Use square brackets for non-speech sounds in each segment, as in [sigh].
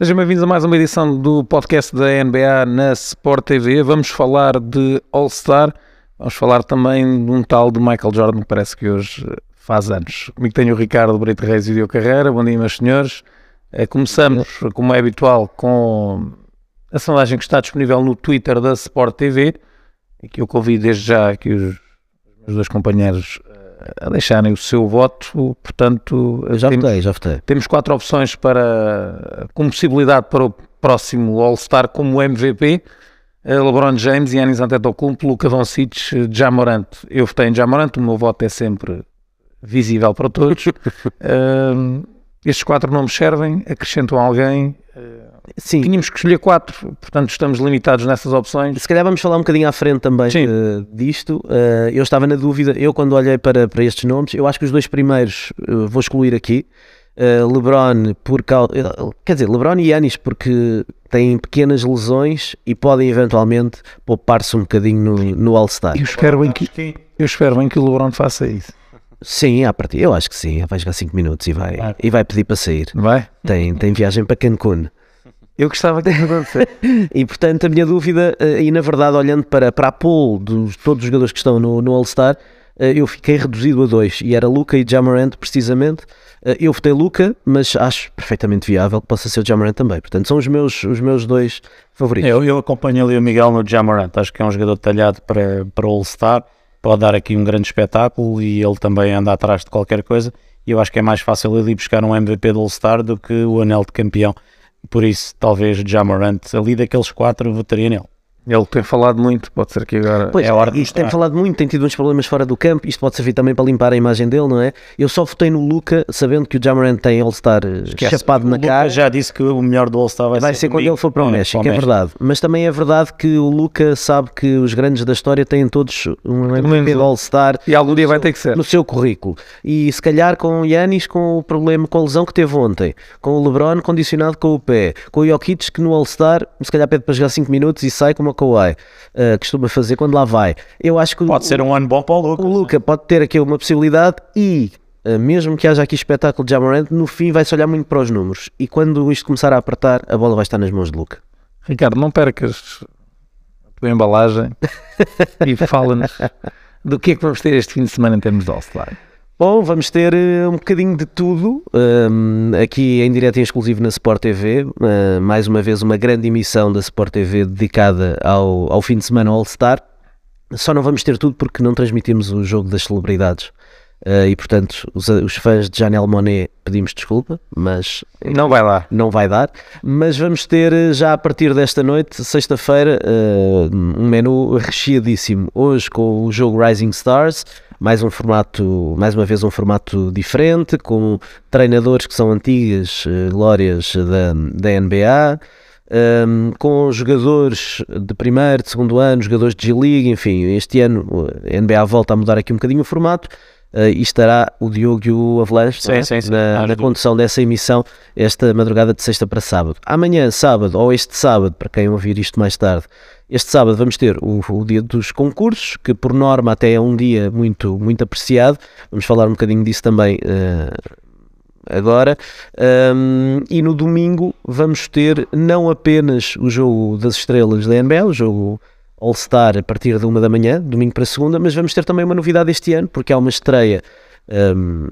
Sejam bem-vindos a mais uma edição do podcast da NBA na Sport TV. Vamos falar de All-Star, vamos falar também de um tal de Michael Jordan que parece que hoje faz anos. Comigo tenho o Ricardo Brito Reis e Video Carreira. Bom dia, meus senhores. Eh, começamos, como é habitual, com a sondagem que está disponível no Twitter da Sport TV e que eu convido desde já aqui os meus dois companheiros a deixarem o seu voto, portanto... Já temos, votei, já votei. Temos quatro opções para, com possibilidade para o próximo All-Star como MVP, eh, LeBron James, Yannis Antetokounmpo, Luka Doncic, Jamorant. Eu votei em Jamorant, o meu voto é sempre visível para todos. uh, [laughs] estes quatro nomes servem, acrescentam alguém... Uh, Sim. Tínhamos que escolher quatro, portanto estamos limitados nessas opções. Se calhar vamos falar um bocadinho à frente também uh, disto. Uh, eu estava na dúvida, eu quando olhei para, para estes nomes, eu acho que os dois primeiros uh, vou excluir aqui. LeBron por causa. Quer dizer, LeBron e Yanis porque têm pequenas lesões e podem eventualmente poupar-se um bocadinho no, no All-Star. Eu espero bem que, eu espero bem que o LeBron faça isso. Sim, a partir, eu acho que sim. Vai jogar 5 minutos e vai, ah. e vai pedir para sair. Vai? Tem, tem viagem para Cancún. Eu gostava que acontecer. e portanto, a minha dúvida, eh, e na verdade, olhando para, para a pool de todos os jogadores que estão no, no All-Star, eh, eu fiquei reduzido a dois, e era Luca e Jamarant, precisamente. Eh, eu votei Luca, mas acho perfeitamente viável que possa ser o Jamarant também. Portanto, são os meus, os meus dois favoritos. Eu, eu acompanho ali o Miguel no Jamarant, acho que é um jogador talhado para, para All-Star, pode dar aqui um grande espetáculo e ele também anda atrás de qualquer coisa. E eu acho que é mais fácil ele ir buscar um MVP do All-Star do que o anel de campeão por isso, talvez Jamorant, ali daqueles quatro, votaria nele. Ele tem falado muito, pode ser que agora pois, é hora de tem falado muito, tem tido uns problemas fora do campo, isto pode servir também para limpar a imagem dele, não é? Eu só votei no Luca, sabendo que o Jamarant tem All-Star eh, chapado na cara. já disse que o melhor do All-Star vai, vai ser, ser quando ele for para o é, México, é verdade. Mas também é verdade que o Luca sabe que os grandes da história têm todos um MVP All-Star e algum dia vai ter que ser no seu currículo. E se calhar com o Yanis, com o problema, com a lesão que teve ontem, com o LeBron condicionado com o pé, com o Jokic que no All-Star se calhar pede para jogar 5 minutos e sai como a Kawhi uh, costuma fazer quando lá vai. Eu acho que pode o, ser um ano bom para o Luca. O Luca pode ter aqui uma possibilidade e uh, mesmo que haja aqui espetáculo de Jamorant, no fim vai-se olhar muito para os números e quando isto começar a apertar, a bola vai estar nas mãos de Luca. Ricardo, não percas a tua embalagem [laughs] e fala-nos do que é que vamos ter este fim de semana em termos de All-Star. Bom, vamos ter uh, um bocadinho de tudo um, aqui em direto e exclusivo na Sport TV. Uh, mais uma vez, uma grande emissão da Sport TV dedicada ao, ao fim de semana All-Star. Só não vamos ter tudo porque não transmitimos o jogo das celebridades. Uh, e portanto, os, os, fãs de Janelle Monet pedimos desculpa, mas não vai lá, não vai dar. Mas vamos ter já a partir desta noite, sexta-feira, um menu recheadíssimo. Hoje com o jogo Rising Stars mais um formato, mais uma vez um formato diferente, com treinadores que são antigas uh, glórias da, da NBA, um, ehm, com jogadores de primeiro, de segundo ano, jogadores de G-League, enfim, este ano a NBA volta a mudar aqui um bocadinho o formato. Uh, e estará o Diogo e o Avalanche sim, é? sim, sim. na, na condução dessa emissão esta madrugada de sexta para sábado. Amanhã, sábado, ou este sábado, para quem ouvir isto mais tarde, este sábado vamos ter o, o, dia dos concursos, que por norma até é um dia muito, muito apreciado. Vamos falar um bocadinho disso também uh, agora. Um, e no domingo vamos ter não apenas o jogo das estrelas da NBA, o jogo All-Star a partir de uma da manhã, domingo para segunda, mas vamos ter também uma novidade este ano, porque há uma estreia. Um,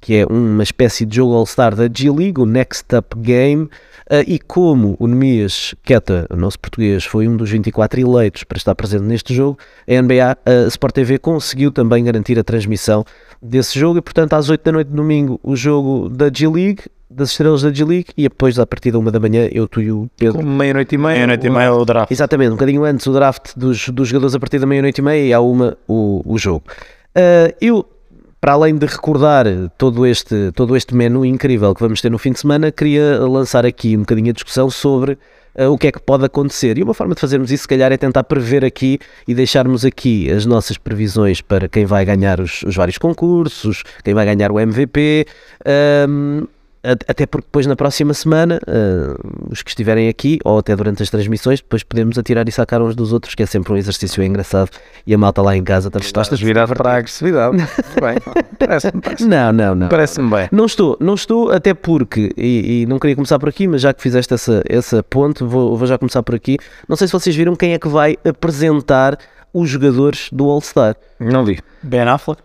que é uma espécie de jogo All-Star da G-League, o Next Up Game, Uh, e como o Nemias Queta, o nosso português, foi um dos 24 eleitos para estar presente neste jogo, a NBA, a Sport TV, conseguiu também garantir a transmissão desse jogo e, portanto, às 8 da noite de domingo, o jogo da G-League, das estrelas da G-League e depois a partir da uma da manhã eu, tu e o Pedro. Meia-noite e meia. Meia-noite e meia o draft. Exatamente, um bocadinho antes o draft dos, dos jogadores a partir da meia-noite e meia e à uma o, o jogo. Uh, eu para além de recordar todo este, todo este menu incrível que vamos ter no fim de semana, queria lançar aqui um bocadinho a discussão sobre uh, o que é que pode acontecer. E uma forma de fazermos isso, se calhar, é tentar prever aqui e deixarmos aqui as nossas previsões para quem vai ganhar os, os vários concursos, quem vai ganhar o MVP. Um, a- até porque depois na próxima semana, eh, os que estiverem aqui, ou até durante as transmissões, depois podemos atirar e sacar uns dos outros, que é sempre um exercício engraçado. E a malta lá em casa também Estás a virar para a agressividade. Muito bem. [laughs] Parece-me parece Não, não, não. parece bem. Não estou, não estou, até porque, e, e não queria começar por aqui, mas já que fizeste essa, essa ponte, vou, vou já começar por aqui. Não sei se vocês viram quem é que vai apresentar os jogadores do All-Star. Não vi. Ben Affleck.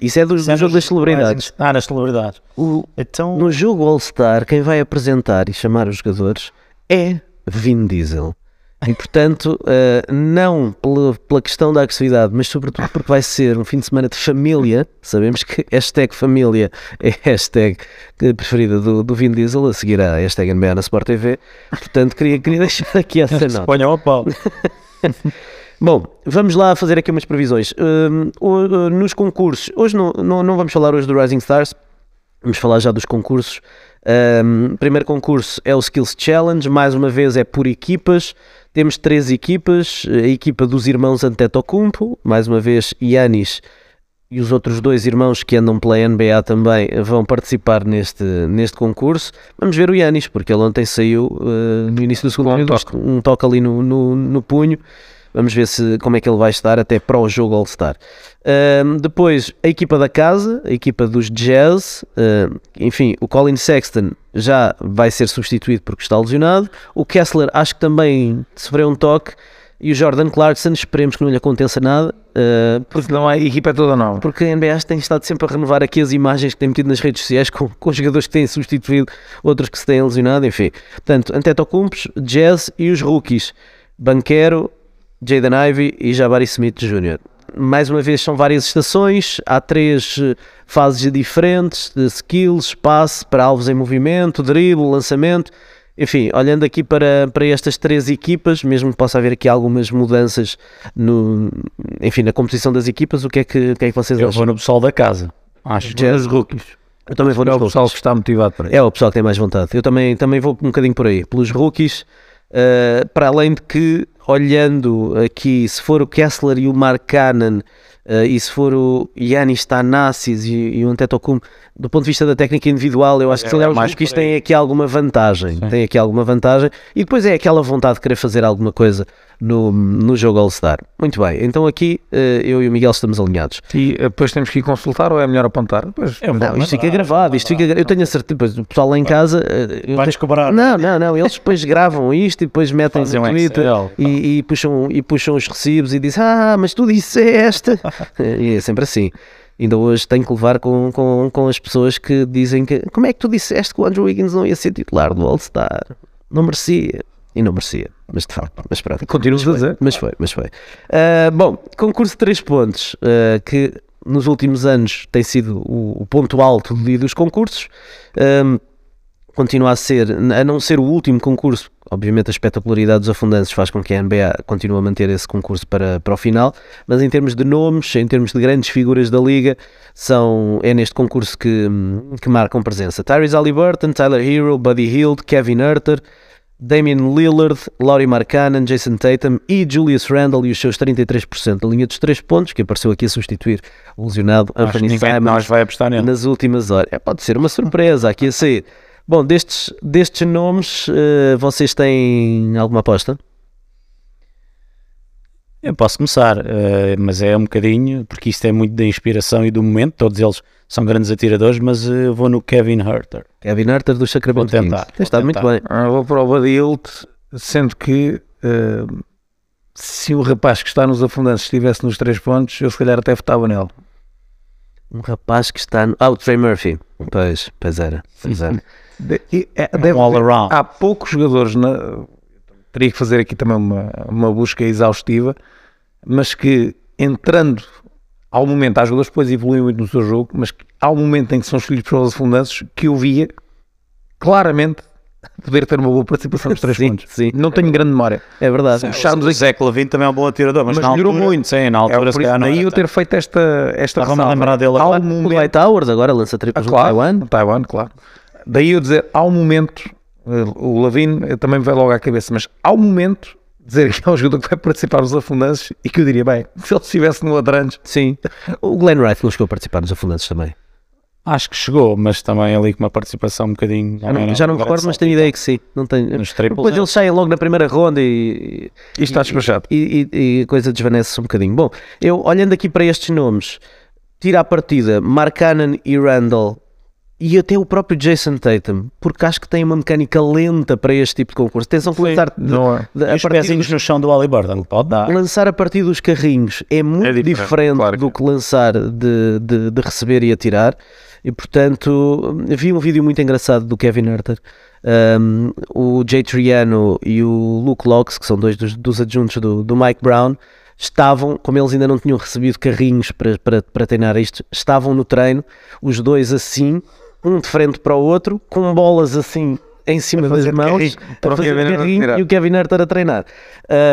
Isso é do, do jogo das celebridades. Ah, nas celebridades. O- Então, no jogo All-Star, quem vai apresentar e chamar os jogadores é Vin Diesel. E portanto, [laughs] eh, não pela, pela questão da agressividade, mas sobretudo porque vai ser um fim de semana de família. Sabemos que hashtag família é a [laughs] hashtag que- preferida do, do Vin Diesel, a seguir à hashtag NBA na Sport TV. Portanto, queria, queria [laughs] deixar aqui essa nota. ponham a pau. Bom, vamos lá fazer aqui umas previsões. Uh, nos concursos, hoje não, não, não vamos falar hoje do Rising Stars, vamos falar já dos concursos. O primeiro concurso é o Skills Challenge, mais uma vez é por equipas. Temos três equipas, a equipa dos irmãos Antetokounmpo, mais uma vez Yanis e os outros dois irmãos que andam pela NBA também vão participar neste, neste concurso. Vamos ver o Yanis, porque ele ontem saiu uh, no início do segundo um período, toque. um toque ali no, no, no punho. Vamos ver se, como é que ele vai estar até para o jogo All-Star. Depois, a equipa da casa, a equipa dos Jazz. enfim, o Colin Sexton já vai ser substituído porque está lesionado. O Kessler, acho que também sofreu um toque. E o Jordan Clarkson, esperemos que não lhe aconteça nada. ah, Porque não há equipa toda nova. porque a NBA tem estado sempre a renovar aqui as imagens que tem metido nas redes sociais com, com jogadores que têm substituído, outros que se têm lesionado, enfim. Portanto, Antetokounmpo, Jazz e os rookies, Banquero, Jaden Ivey e Jabari Smith Jr. Mais uma vez são várias estações, há três eh, fases diferentes de skills, passe para alvos em movimento, drible, lançamento. Enfim, olhando aqui para, para estas três equipas, mesmo que possa haver aqui algumas mudanças no, enfim, na composição das equipas, o que é que, o que, é que vocês Eu acham? vou no pessoal da casa. Acho que Jazz rookies. Eu também vou É nos o pessoal que está motivado para isso. É o pessoal que tem mais vontade. Eu também, também vou um bocadinho por aí, pelos rookies. Uh, para além de que, olhando aqui, se for o Kessler e o Mark Cannon, uh, e se for o Yanis Tanassis e, e o Antetokounmpo, do ponto de vista da técnica individual, eu acho que se É, é mais por aí. têm aqui alguma vantagem. Sim. Têm aqui alguma vantagem. E depois é aquela vontade de querer fazer alguma coisa no, no jogo All-Star. Muito bem, então aqui uh, eu e o Miguel estamos alinhados. E eh, depois temos que ir consultar ou é melhor apontar? Pois, Eu vou Não, isto fica gravado, isto fica, eu tenho a certeza, depois o pessoal lá em casa, uh, eu Vais cobrar. Não, não, não. Eles depois gravam isto e depois metem Fazem no um Twitter Excel. e, e puxam, e puxam os recibos e dizem: Ah, mas tu disseste. [laughs] [laughs] e é sempre assim. Ainda hoje tenho que levar com, com, com as pessoas que dizem que como é que tu disseste que o Andrew Wiggins não ia ser titular do All-Star? Não merecia. E não merecia, mas de facto, mas pronto. continuas a dizer. Mas foi, mas foi. Ah, bom, concurso de 3 pontos, ah, que nos últimos anos tem sido o, o ponto alto do- dos concursos. Ahm, continua a ser, a não ser o último concurso, obviamente a espetacularidade dos afundantes faz com que a NBA continue a manter esse concurso para, para o final, mas em termos de nomes, em termos de grandes figuras da liga, são, é neste concurso que, que marcam presença. Tyrese Halliburton, Tyler Hero, Buddy Hield, Kevin Herter, Damian Lillard, Laurie Markkanen, Jason Tatum e Julius Randle e os seus 33% da linha dos 3 pontos, que apareceu aqui a substituir o lesionado Anthony Simons vai apostar nele. nas últimas horas. É, pode ser uma surpresa aqui a sair. Bom, destes, destes nomes, eh, vocês têm alguma aposta? Eu posso começar, eh, mas é um bocadinho, porque isto é muito da inspiração e do momento. Todos eles são grandes atiradores, mas eh, vou no Kevin Herter. Kevin Herter do Sacramento Vou Kings. Tem vou estado muito bem. Ah, vou para o Hield, sendo que eh, se o rapaz que está nos afundantes estivesse nos três pontos, eu se calhar até votava nele. Um rapaz que está no... Ah, o Trey Murphy. Pois, pois era. Pois era. [laughs] De- e- é- Um deve all around. há poucos jogadores, na- teria que fazer aqui também uma, uma busca exaustiva, mas que entrando ao momento, há jogadores que depois evoluem muito no seu jogo, mas que há um momento em que são escolhidos para os afundantes que eu via claramente [laughs] poder ter uma boa participação nos três Sim, pontos. sim. Não tenho grande memória. É verdade. Fechámos O. Zé Clavin também é um bom atirador, mas, Mas na melhorou altura, muito. Sim, na É altura por se calhar não daí eu ter feito esta, esta Estava-me a lembrar dele agora. um O momento, Dwight Howard agora lança Ah, triplos no claro, Taiwan. no Taiwan, claro. Daí eu dizer, há um momento, eh, o Lavine eh, também me vai logo à cabeça, mas há um momento dizer que é um jogador que vai participar dos afundantes e que eu diria, bem, se ele estivesse no Adrantes, Sim. O Glenn Wright não chegou a participar nos afundantes também. Acho que chegou, mas também ali com uma participação um bocadinho. Já não, já não me recordo, mas tenho ideia que sim. Não tenho. Nos triplos, Depois é. eles saem logo na primeira ronda e, Isto está despachado. e, e- e a coisa desvanece um bocadinho. Bom, eu olhando aqui para estes nomes, tira a partida Mark Cannon e Randall e até o próprio Jason Tatum, porque acho que tem uma mecânica lenta para este tipo de concurso. Atenção que lançar, Não é. de- E a os partir pezinhos no chão do Halliburton, pode dar. lançar a partir dos carrinhos é muito É diferente, diferente, claro que do é. que lançar de, de, de receber e atirar. E portanto, vi um vídeo muito engraçado do Kevin Herter. Um, o Jay Triano e o Luke Locks, que são dois dos, dos adjuntos do, do Mike Brown, estavam, como eles ainda não tinham recebido carrinhos para, para, para treinar isto, estavam no treino, os dois assim, um de frente para o outro, com bolas assim em cima das mãos, carrinho, para o fazer Kevin Herter carrinho e o Kevin Herter a treinar.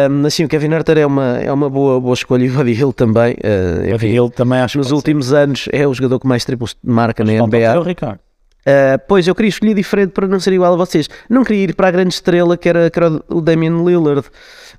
Um, mas sim, o Kevin Herter é uma, é uma boa, boa escolha e o Buddy Hill também. uh, Buddy enfim, Hill também acho nos últimos anos é o jogador que mais triplos marca na ser. Pode ser NBA. o Ricardo. Uh, pois eu queria escolher diferente para não ser igual a vocês. Não queria ir para a grande estrela que era, que era o Damian Lillard.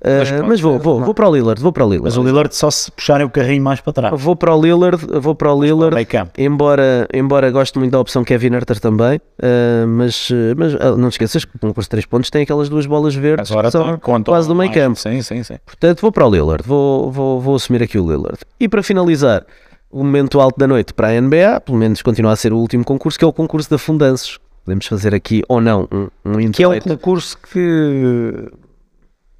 Uh, Mas mas, vou, ser, vou, não. vou para o Lillard, vou para o Lillard. Mas o Lillard só se puxarem o carrinho mais para trás. Vou para o Lillard, vou para o Lillard. Campo. Embora, embora goste muito da opção Kevin Herter também, uh, mas, mas não te esqueças que com os três pontos tem aquelas duas bolas verdes Agora que são contam quase do meio campo. Sim, sim, sim. Portanto, vou para o Lillard, vou, vou, vou assumir aqui o Lillard. E para finalizar, o momento alto da noite para a NBA, pelo menos continua a ser o último concurso, que é o concurso de afundanços. Podemos fazer aqui ou não um, um Que é um concurso que,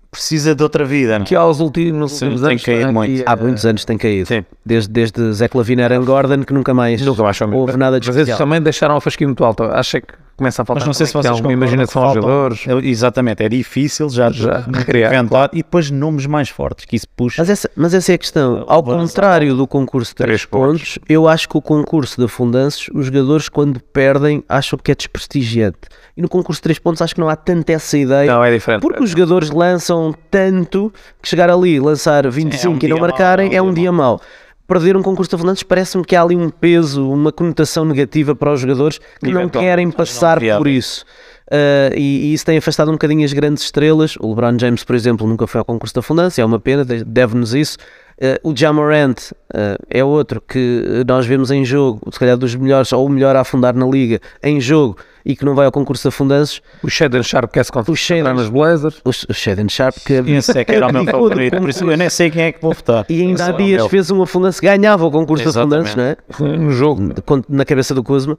Precisa de outra vida, não? que aos últimos, Sim, últimos tem anos caído muito. Há muitos anos tem caído. Sim. Desde, desde Zach Lavine e Aaron Gordon, que nunca mais, Nunca mais houve nada de Mas esses especial. também deixaram a fasquinha muito alta. Acho que começa a faltar Mas não sei se vocês concordam imaginação aos jogadores. É, Exatamente, é difícil já, Já [laughs] de recriar, inventar e depois nomes mais fortes, que isso puxa. Mas essa, mas essa é a questão. Ao contrário do concurso de 3 Três pontos. pontos, eu acho que o concurso de afundanços, os jogadores, quando perdem, acham que é desprestigiante. E no concurso de 3 pontos, acho que não há tanto essa ideia. Não, é diferente. Porque os jogadores lançam tanto que chegar ali, lançar 25 um e não marcarem, é é um um dia dia mau. Perder um concurso de afundantes parece-me que há ali um peso, uma conotação negativa para os jogadores que não Eventualmente, querem passar viável. por isso. Uh, e, e isso tem afastado um bocadinho as grandes estrelas. O LeBron James, por exemplo, nunca foi ao concurso de afundância, é uma pena, de- deve-nos isso. Uh, o Jamorant uh, é outro que nós vemos em jogo, se calhar dos melhores, ou o melhor a afundar na liga, em jogo, e que não vai ao concurso de afundanças. O Shaden Sharp quer se O concentrar nas Blazers. O, o Shaden Sharp, que Esse é que [laughs] era o meu favorito, por isso eu nem sei quem é que vou votar. E ainda há é dias meu. fez um afundanço, ganhava o concurso de Exatamente. afundanços, não é? No jogo. De- Na cabeça do Kuzma,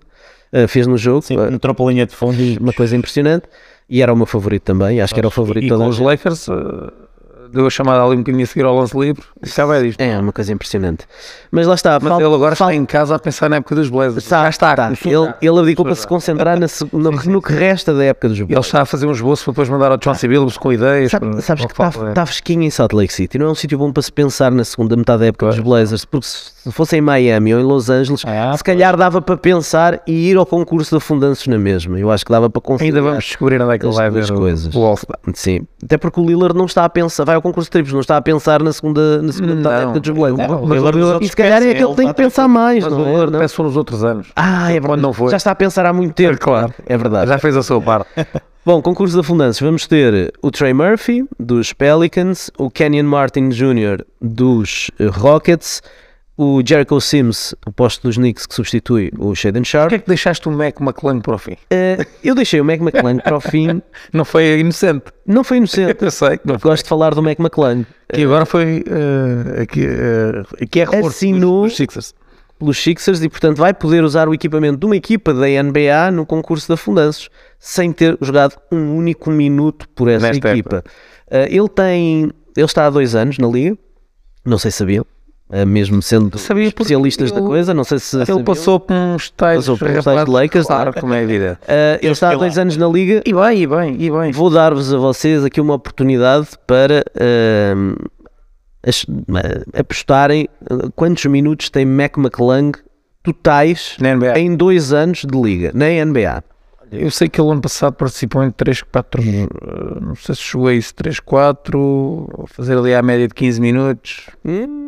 uh, fez no jogo, Sim, uh, no trampolinha de fundo. uma coisa impressionante. E era o meu favorito também, acho que era o favorito E de toda com a os. Lakers, eh, deu a chamada ali um bocadinho a seguir ao lance livre. E acaba é disto. É uma coisa impressionante. Mas lá está, Mas falta- ele agora falta- está em casa a pensar na época dos Blazers. Está, Já está. está. Ele, já. ele abdicou para se concentrar na no, [laughs] no que resta da época dos Ele Bulls. está a fazer um esboço para depois mandar ao John C. Billups com ideias. Sabe- para- sabes para que está, está fresquinho em Salt Lake City. Não é um sítio bom para se pensar na segunda metade da época dos Blazers. Porque se fosse em Miami ou em Los Angeles, Ah, se calhar dava para pensar e ir ao concurso de afundanços na mesma. Eu acho que dava para conseguir. Ainda vamos descobrir onde é que ele vai ver o- coisas. o All-Star. Sim, até porque o Lillard não está a pensar, vai ao concurso de triplos, não está a pensar na segunda, na segunda da Não. época Lillard- outros E se calhar é aquele que tem que pensar mais, Mas não é? Não? pensou nos outros anos. Ah, é verdade. Quando não foi. Já está a pensar há muito tempo. [laughs] Claro. É verdade. Já fez a sua parte. [laughs] Bom, concurso de afundanços. Vamos ter o Trey Murphy, dos Pelicans, o Kenyon Martin Jr., dos Rockets, o Jericho Sims, o posto dos Knicks, que substitui o Shaden Sharp. Porquê é que deixaste o Mac McClung para o fim? Eh, eu deixei o Mac McClung para o fim. [laughs] Não foi inocente. Não foi inocente. [laughs] Eu sei que não foi. Gosto de falar do Mac McClung. E agora foi. eh, aqui, eh, aqui é reforço Assinou- dos, dos Sixers. pelos Sixers e, portanto, vai poder usar o equipamento de uma equipa da NBA no concurso de afundanços sem ter jogado um único minuto por essa Nesta equipa. Uh, ele tem, ele está há dois anos na liga, não sei se sabiam, uh, mesmo sendo Sabia especialistas da coisa, não sei se Ele sabiam. passou por uns tais. Passou por uns tais rapazes, Lakers, claro, é? como é evidente. Uh, [laughs] ele está há dois lá. anos na liga. E bem, e bem, e bem. Vou dar-vos a vocês aqui uma oportunidade para uh, as- uh, apostarem uh, quantos minutos tem Mac McClung totais em dois anos de liga, na NBA. Eu sei que ele ano passado participou em 3, 4, eh, não sei se chegou a isso, 3, 4, fazer ali à média de 15 minutos. Hum,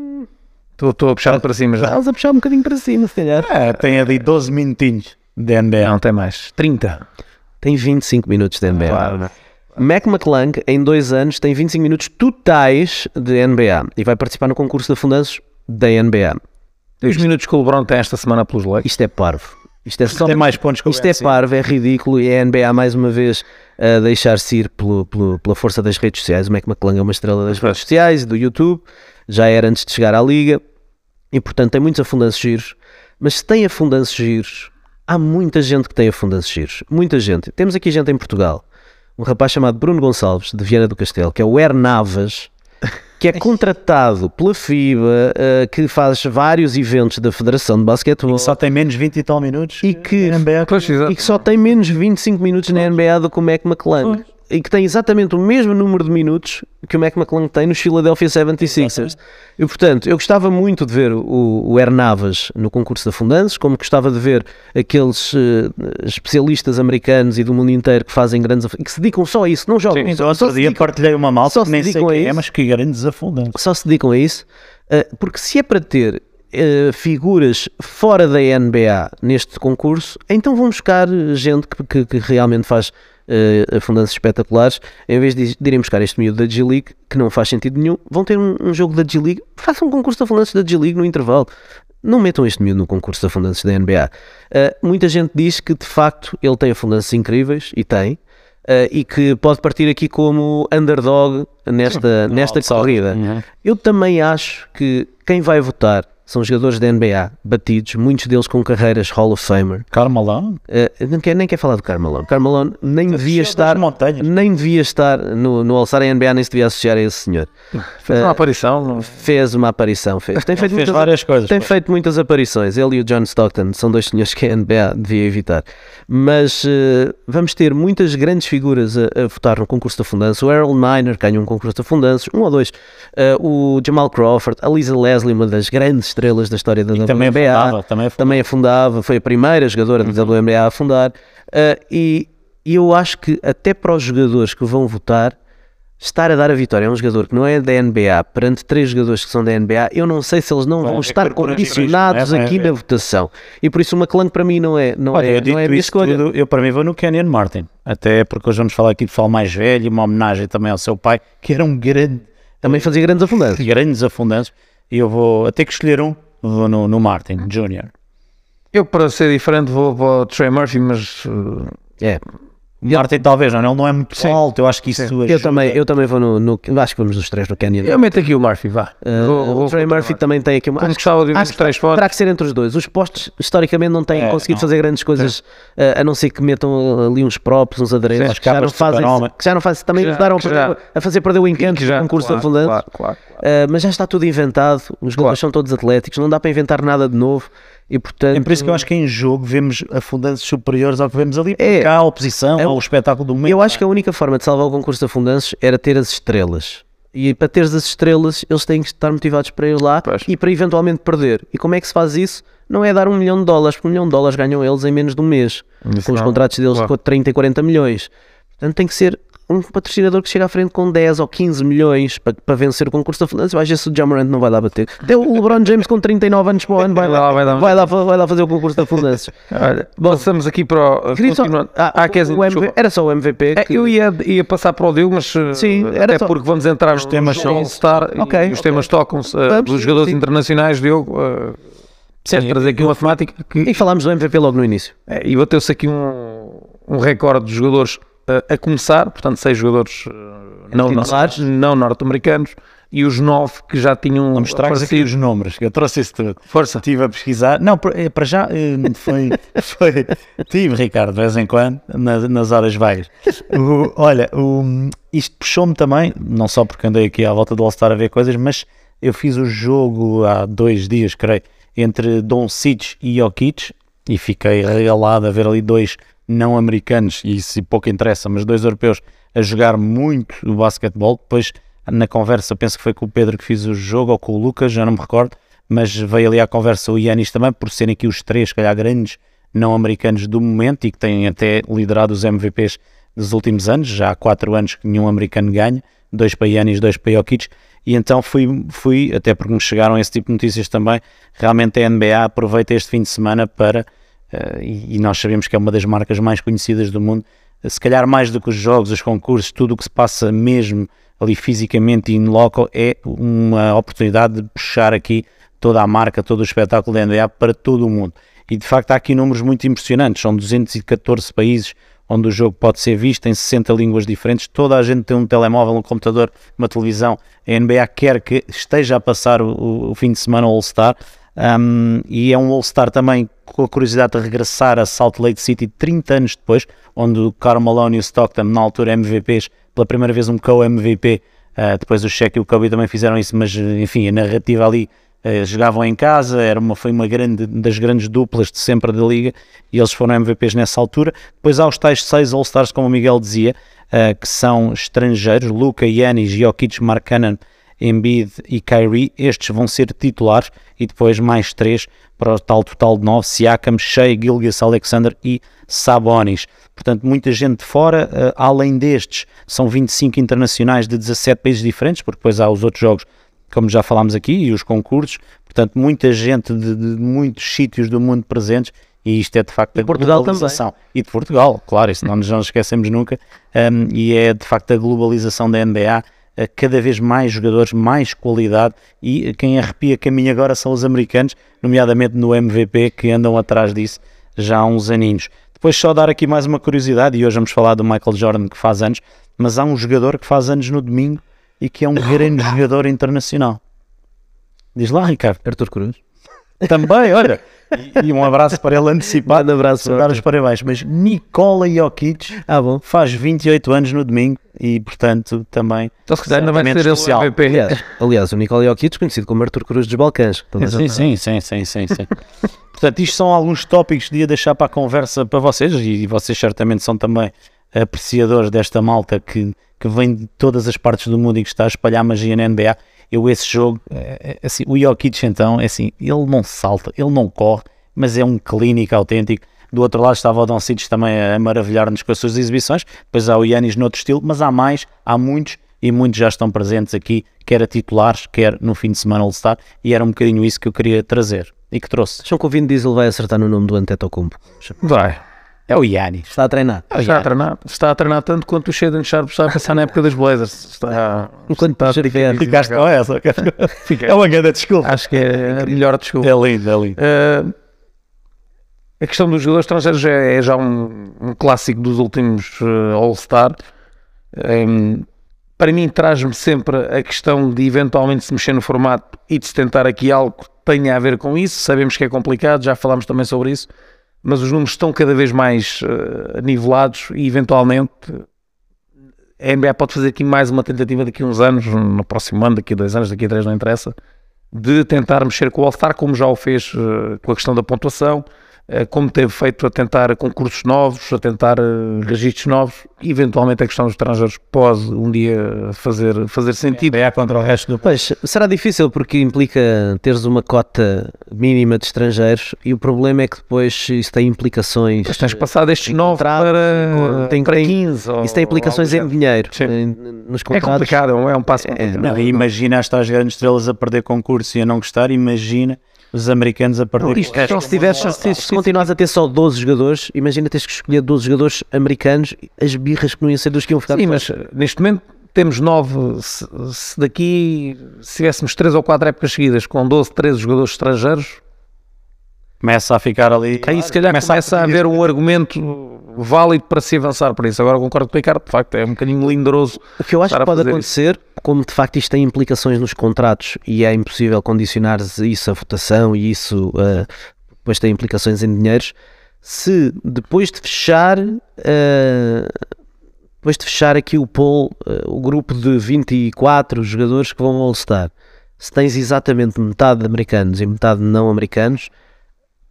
Estou a puxar para cima já. Estás a puxar um bocadinho para cima, se calhar. É, tem ali 12 minutinhos de NBA. Não, tem mais. 30. Tem 25 minutos de NBA. Claro. Mac McClung, em dois anos, tem 25 minutos totais de NBA e vai participar no concurso de afundanços da NBA. E os minutos que o LeBron tem esta semana pelos Lakers. Isto é parvo. Isto é só Tem mais pontos que o Isto é parvo, é ridículo e a NBA mais uma vez a deixar-se ir pelo, pelo- pela força das redes sociais. O Mac McClung é uma estrela das redes sociais, do YouTube, já era antes de chegar à Liga e portanto tem muitos afundanços giros. Mas se tem afundanços giros, há muita gente que tem afundanços giros. Muita gente. Temos aqui gente em Portugal. Um rapaz chamado Bruno Gonçalves, de Viana do Castelo, que é o Air Navas, que é [laughs] contratado pela FIBA, eh, que faz vários eventos da Federação de Basquetebol Só tem menos 20 e tal minutos. e que na NBA. E que só tem menos 25 minutos na NBA do que o Mac McClung. E que tem exatamente o mesmo número de minutos que o Mac McClung tem nos Philadelphia 76ers. E portanto, eu gostava muito de ver o, o Hernavas no concurso de afundantes, como gostava de ver aqueles eh, especialistas americanos e do mundo inteiro que fazem grandes af- que se dedicam só a isso, não jogam. Então, só, outro dia dedicam, partilhei uma malta só que nem sei quem é, mas que grandes afundantes. só se dedicam a isso. eh, porque se é para ter eh, figuras fora da NBA neste concurso, então vão buscar gente que, que- que realmente faz eh, afundanços espetaculares, em vez de, de irem buscar este miúdo da G-League, que não faz sentido nenhum, vão ter um, um jogo da G-League, façam um concurso de afundantes da G-League no intervalo. Não metam este miúdo no concurso de afundantes da NBA. Eh, muita gente diz que de facto ele tem afundantes incríveis, e tem, eh, e que pode partir aqui como underdog nesta, nesta corrida. Uhum. Eu também acho que quem vai votar são jogadores da NBA batidos, muitos deles com carreiras Hall of Famer. Carmelão? Uh, não quer, nem quer falar do Carmelo. Carmelo nem devia das estar, nem devia estar no, no All-Star. A NBA nem se devia associar a esse senhor. Fez uma aparição. não- Fez uma aparição, fez. Tem feito, Fez muitas, várias coisas. tem pô. feito muitas aparições. Ele e o John Stockton são dois senhores que a NBA devia evitar. Mas uh, vamos ter muitas grandes figuras a, a votar no concurso de afundanço. O Errol Miner ganha um concurso de afundanços, um ou dois. Uh, o Jamal Crawford, a Lisa Leslie, uma das grandes estrelas da história da Também WNBA afundava, também afundava. também afundava, foi a primeira jogadora da WNBA a afundar. Uh, e, e eu acho que até para os jogadores que vão votar, estar a dar a vitória a um jogador que não é da NBA perante três jogadores que são da NBA, eu não sei se eles não vão haver estar condicionados é, vai aqui haver. na votação. E por isso o McClung para mim não é, não Olha, é, eu não é a minha escolha. tudo, eu para mim vou no Kenyon Martin. Até porque hoje vamos falar aqui de pessoal mais velho, uma homenagem também ao seu pai, que era um grande, Também fazia grandes afundantes. grandes afundantes. E eu vou a ter que escolher um, vou no, no Martin Jr. Eu, para ser diferente, vou para o Trey Murphy, mas uh, É. O Martin talvez, não, ele não é muito alto, eu acho que isso Eu ajuda. também, eu também vou no, no- Acho que vamos nos três no Canyon. eu meto aqui o Murphy, vá. Uh, Vou- vou o Trey Murphy também tem aqui uma. Como acho que- gostava de acho os que três fotos. Terá que ser entre os dois. Os postos, historicamente, não têm É, conseguido não. fazer grandes coisas, uh, a não ser que metam ali uns props, uns adereços, As que já não fazem. Que já não fazem. Também Que já- ajudaram já- a fazer perder o encanto Que já- do concurso claro, de afundante. claro, claro, claro. Uh, mas já está tudo inventado, os jogadores são todos atléticos, não dá para inventar nada de novo e portanto. É por isso que eu acho que em jogo vemos afundantes superiores ao que vemos ali, É. porque há a oposição, É ao espetáculo do momento. Eu acho que a única forma de salvar o concurso de afundanços era ter as estrelas. E para teres as estrelas, eles têm que estar motivados para ir lá Pois. e para eventualmente perder. E como é que se faz isso? Não é dar um milhão de dólares, porque um milhão de dólares ganham eles em menos de um mês, Isso com os não- contratos deles claro. com 30 e 40 milhões. Portanto, tem que ser um patrocinador que chega à frente com 10 ou 15 milhões para, para vencer o concurso de afundanços. Eu acho que esse o Jamorant não vai lá bater. Até o LeBron James com 39 anos para o ano vai lá, Vai lá, vai lá. vai lá, fazer o concurso de afundanços. [laughs] Olha, passamos aqui para o. Só- ah, Ah, o MV era só o MVP. É, que- eu ia, ia passar para o Diogo, mas uh, Sim, era até só- porque vamos entrar nos temas All-Star Ok, e os ok. temas tocam-se uh, jogadores sim. internacionais, Diogo. Uh, queres trazer aqui uma temática que E falámos do MVP logo no início. É, e bateu-se aqui um, um recorde de jogadores a começar, portanto, seis jogadores uh, não, não norte-americanos e os nove que já tinham Não me estragas aqui aparecido. os números, que eu trouxe isso tudo. Força. Estive a pesquisar. Não, para eh, para já eh, foi, [laughs] foi. Tive, Ricardo, de vez em quando, nas, nas horas vagas. O- olha, o- isto puxou-me também, não só porque andei aqui à volta do All-Star a ver coisas, mas eu fiz o jogo há dois dias, creio, entre Doncic e Jokic e fiquei regalado a ver ali dois não americanos, e isso pouco interessa, mas dois europeus a jogar muito o basquetebol. Depois, na conversa, penso que foi com o Pedro que fiz o jogo, ou com o Lucas, já não me recordo, mas veio ali à conversa o Yanis também, por serem aqui os três, se calhar, grandes não americanos do momento e que têm até liderado os MVPs dos últimos anos, já há quatro anos que nenhum americano ganha, dois para Yanis, dois para Jokic, e então fui, fui, até porque me chegaram esse tipo de notícias também, realmente a NBA aproveita este fim de semana para, eh, e, e nós sabemos que é uma das marcas mais conhecidas do mundo, eh, se calhar mais do que os jogos, os concursos, tudo o que se passa mesmo ali fisicamente e in loco, é uma oportunidade de puxar aqui toda a marca, todo o espetáculo da NBA para todo o mundo. E de facto há aqui números muito impressionantes, são 214 países onde o jogo pode ser visto em 60 línguas diferentes, toda a gente tem um telemóvel, um computador, uma televisão, a NBA quer que esteja a passar o, o fim de semana All-Star, um, e é um All-Star também com a curiosidade de regressar a Salt Lake City 30 anos depois, onde o Karl Malone e o Stockton, na altura MVPs, pela primeira vez um co-MVP, uh, depois o Shaq e o Kobe também fizeram isso, mas enfim, a narrativa ali uh, jogavam em casa, era uma, foi uma grande, das grandes duplas de sempre da liga, e eles foram MVPs nessa altura. Depois há os tais seis All-Stars, como o Miguel dizia, uh, que são estrangeiros, Luca, Yanis, Jokic, Mark Cannon, Embiid e Kyrie, estes vão ser titulares e depois mais três para o tal total de nove, Siakam, Shea, Gilgis, Alexander e Sabonis. Portanto, muita gente de fora, uh, além destes, são 25 internacionais de 17 países diferentes, porque depois há os outros jogos, como já falámos aqui, e os concursos, portanto, muita gente de, de muitos sítios do mundo presentes e isto é de facto a Portugal globalização. Também. E de Portugal, claro, isso não nos esquecemos nunca. Um, e é de facto a globalização da NBA cada vez mais jogadores, mais qualidade e quem arrepia caminho agora são os americanos, nomeadamente no MVP, que andam atrás disso já há uns aninhos. Depois só dar aqui mais uma curiosidade, e hoje vamos falar do Michael Jordan que faz anos, mas há um jogador que faz anos no domingo e que é um grande [coughs] jogador internacional. Diz lá, Ricardo. Arthur Cruz. Também, olha. E, e, um abraço para ele antecipado. Um abraço para dar os parabéns. Mas Nikola Jokic ah, bom. faz 28 anos no domingo e, portanto, também. Então, se calhar ainda vai ser especial. MVP. Aliás, aliás, o Nikola Jokic, conhecido como Arthur Cruz dos Balcãs. Sim, sim, sim, sim, sim, sim. portanto, isto são alguns tópicos de ia deixar para a conversa para vocês e vocês certamente são também apreciadores desta malta que, que vem de todas as partes do mundo e que está a espalhar magia na NBA eu esse jogo, é, é, assim, o Jokic então, é assim, ele não salta, ele não corre, mas é um clínico autêntico. Do outro lado estava o Don Cites também a maravilhar-nos com as suas exibições, depois há o Yanis noutro estilo, mas há mais, há muitos, e muitos já estão presentes aqui, quer a titulares, quer no fim de semana All-Star, e era um bocadinho isso que eu queria trazer, e que trouxe. Acham que o Vin Diesel vai acertar no nome do Antetokounmpo? Vai. É o Yanis. Está a treinar. É está a treinar. Está a treinar tanto quanto o Shaden Sharp está a pensar na época dos Blazers. Está, Enquanto está a tiver. Ficaste com essa. É uma grande desculpa. Acho que é a melhor desculpa. É lindo, é lindo. Uh, a questão dos jogadores estrangeiros é, é já um, um, clássico dos últimos uh, All-Star. Um, para mim, traz-me sempre a questão de eventualmente se mexer no formato e de se tentar aqui algo que tenha a ver com isso. Sabemos que é complicado, já falámos também sobre isso mas os números estão cada vez mais uh, nivelados e eventualmente a NBA pode fazer aqui mais uma tentativa daqui a uns anos, no próximo ano, daqui a dois anos, daqui a três, não interessa, de tentar mexer com o All-Star, como já o fez uh, com a questão da pontuação, como teve feito a tentar concursos novos, a tentar uh, registros novos, eventualmente a questão dos estrangeiros pode um dia fazer, fazer sentido. É contra o resto do Pois, será difícil porque implica teres uma cota mínima de estrangeiros e o problema é que depois isso tem implicações. Mas tens que passar destes 9 para, tem, para 15. Isso tem implicações em dinheiro. Nos contratos. É complicado, é um passo. É, não, imagina estas grandes estrelas a perder concurso e a não gostar, imagina os americanos a perder. Isto, então, se, tiveres, se, se continuares a ter só 12 jogadores, imagina teres que escolher 12 jogadores americanos, as birras que não iam ser dos que iam ficar Sim, mas neste momento temos 9. Se, se, daqui se tivéssemos 3 ou 4 épocas seguidas com 12, 13 jogadores estrangeiros, começa a ficar ali. Aí se calhar começa, começa a, a haver um argumento válido para se avançar por isso. Agora concordo com o Ricardo, de facto é um bocadinho lindoroso. O que eu acho que pode acontecer, isso. como de facto isto tem implicações nos contratos e é impossível condicionar isso a votação e isso uh, depois tem implicações em dinheiros, se depois de fechar. Uh, depois de fechar aqui o pool, uh, o grupo de 24 jogadores que vão All-Star, se tens exatamente metade de americanos e metade não americanos,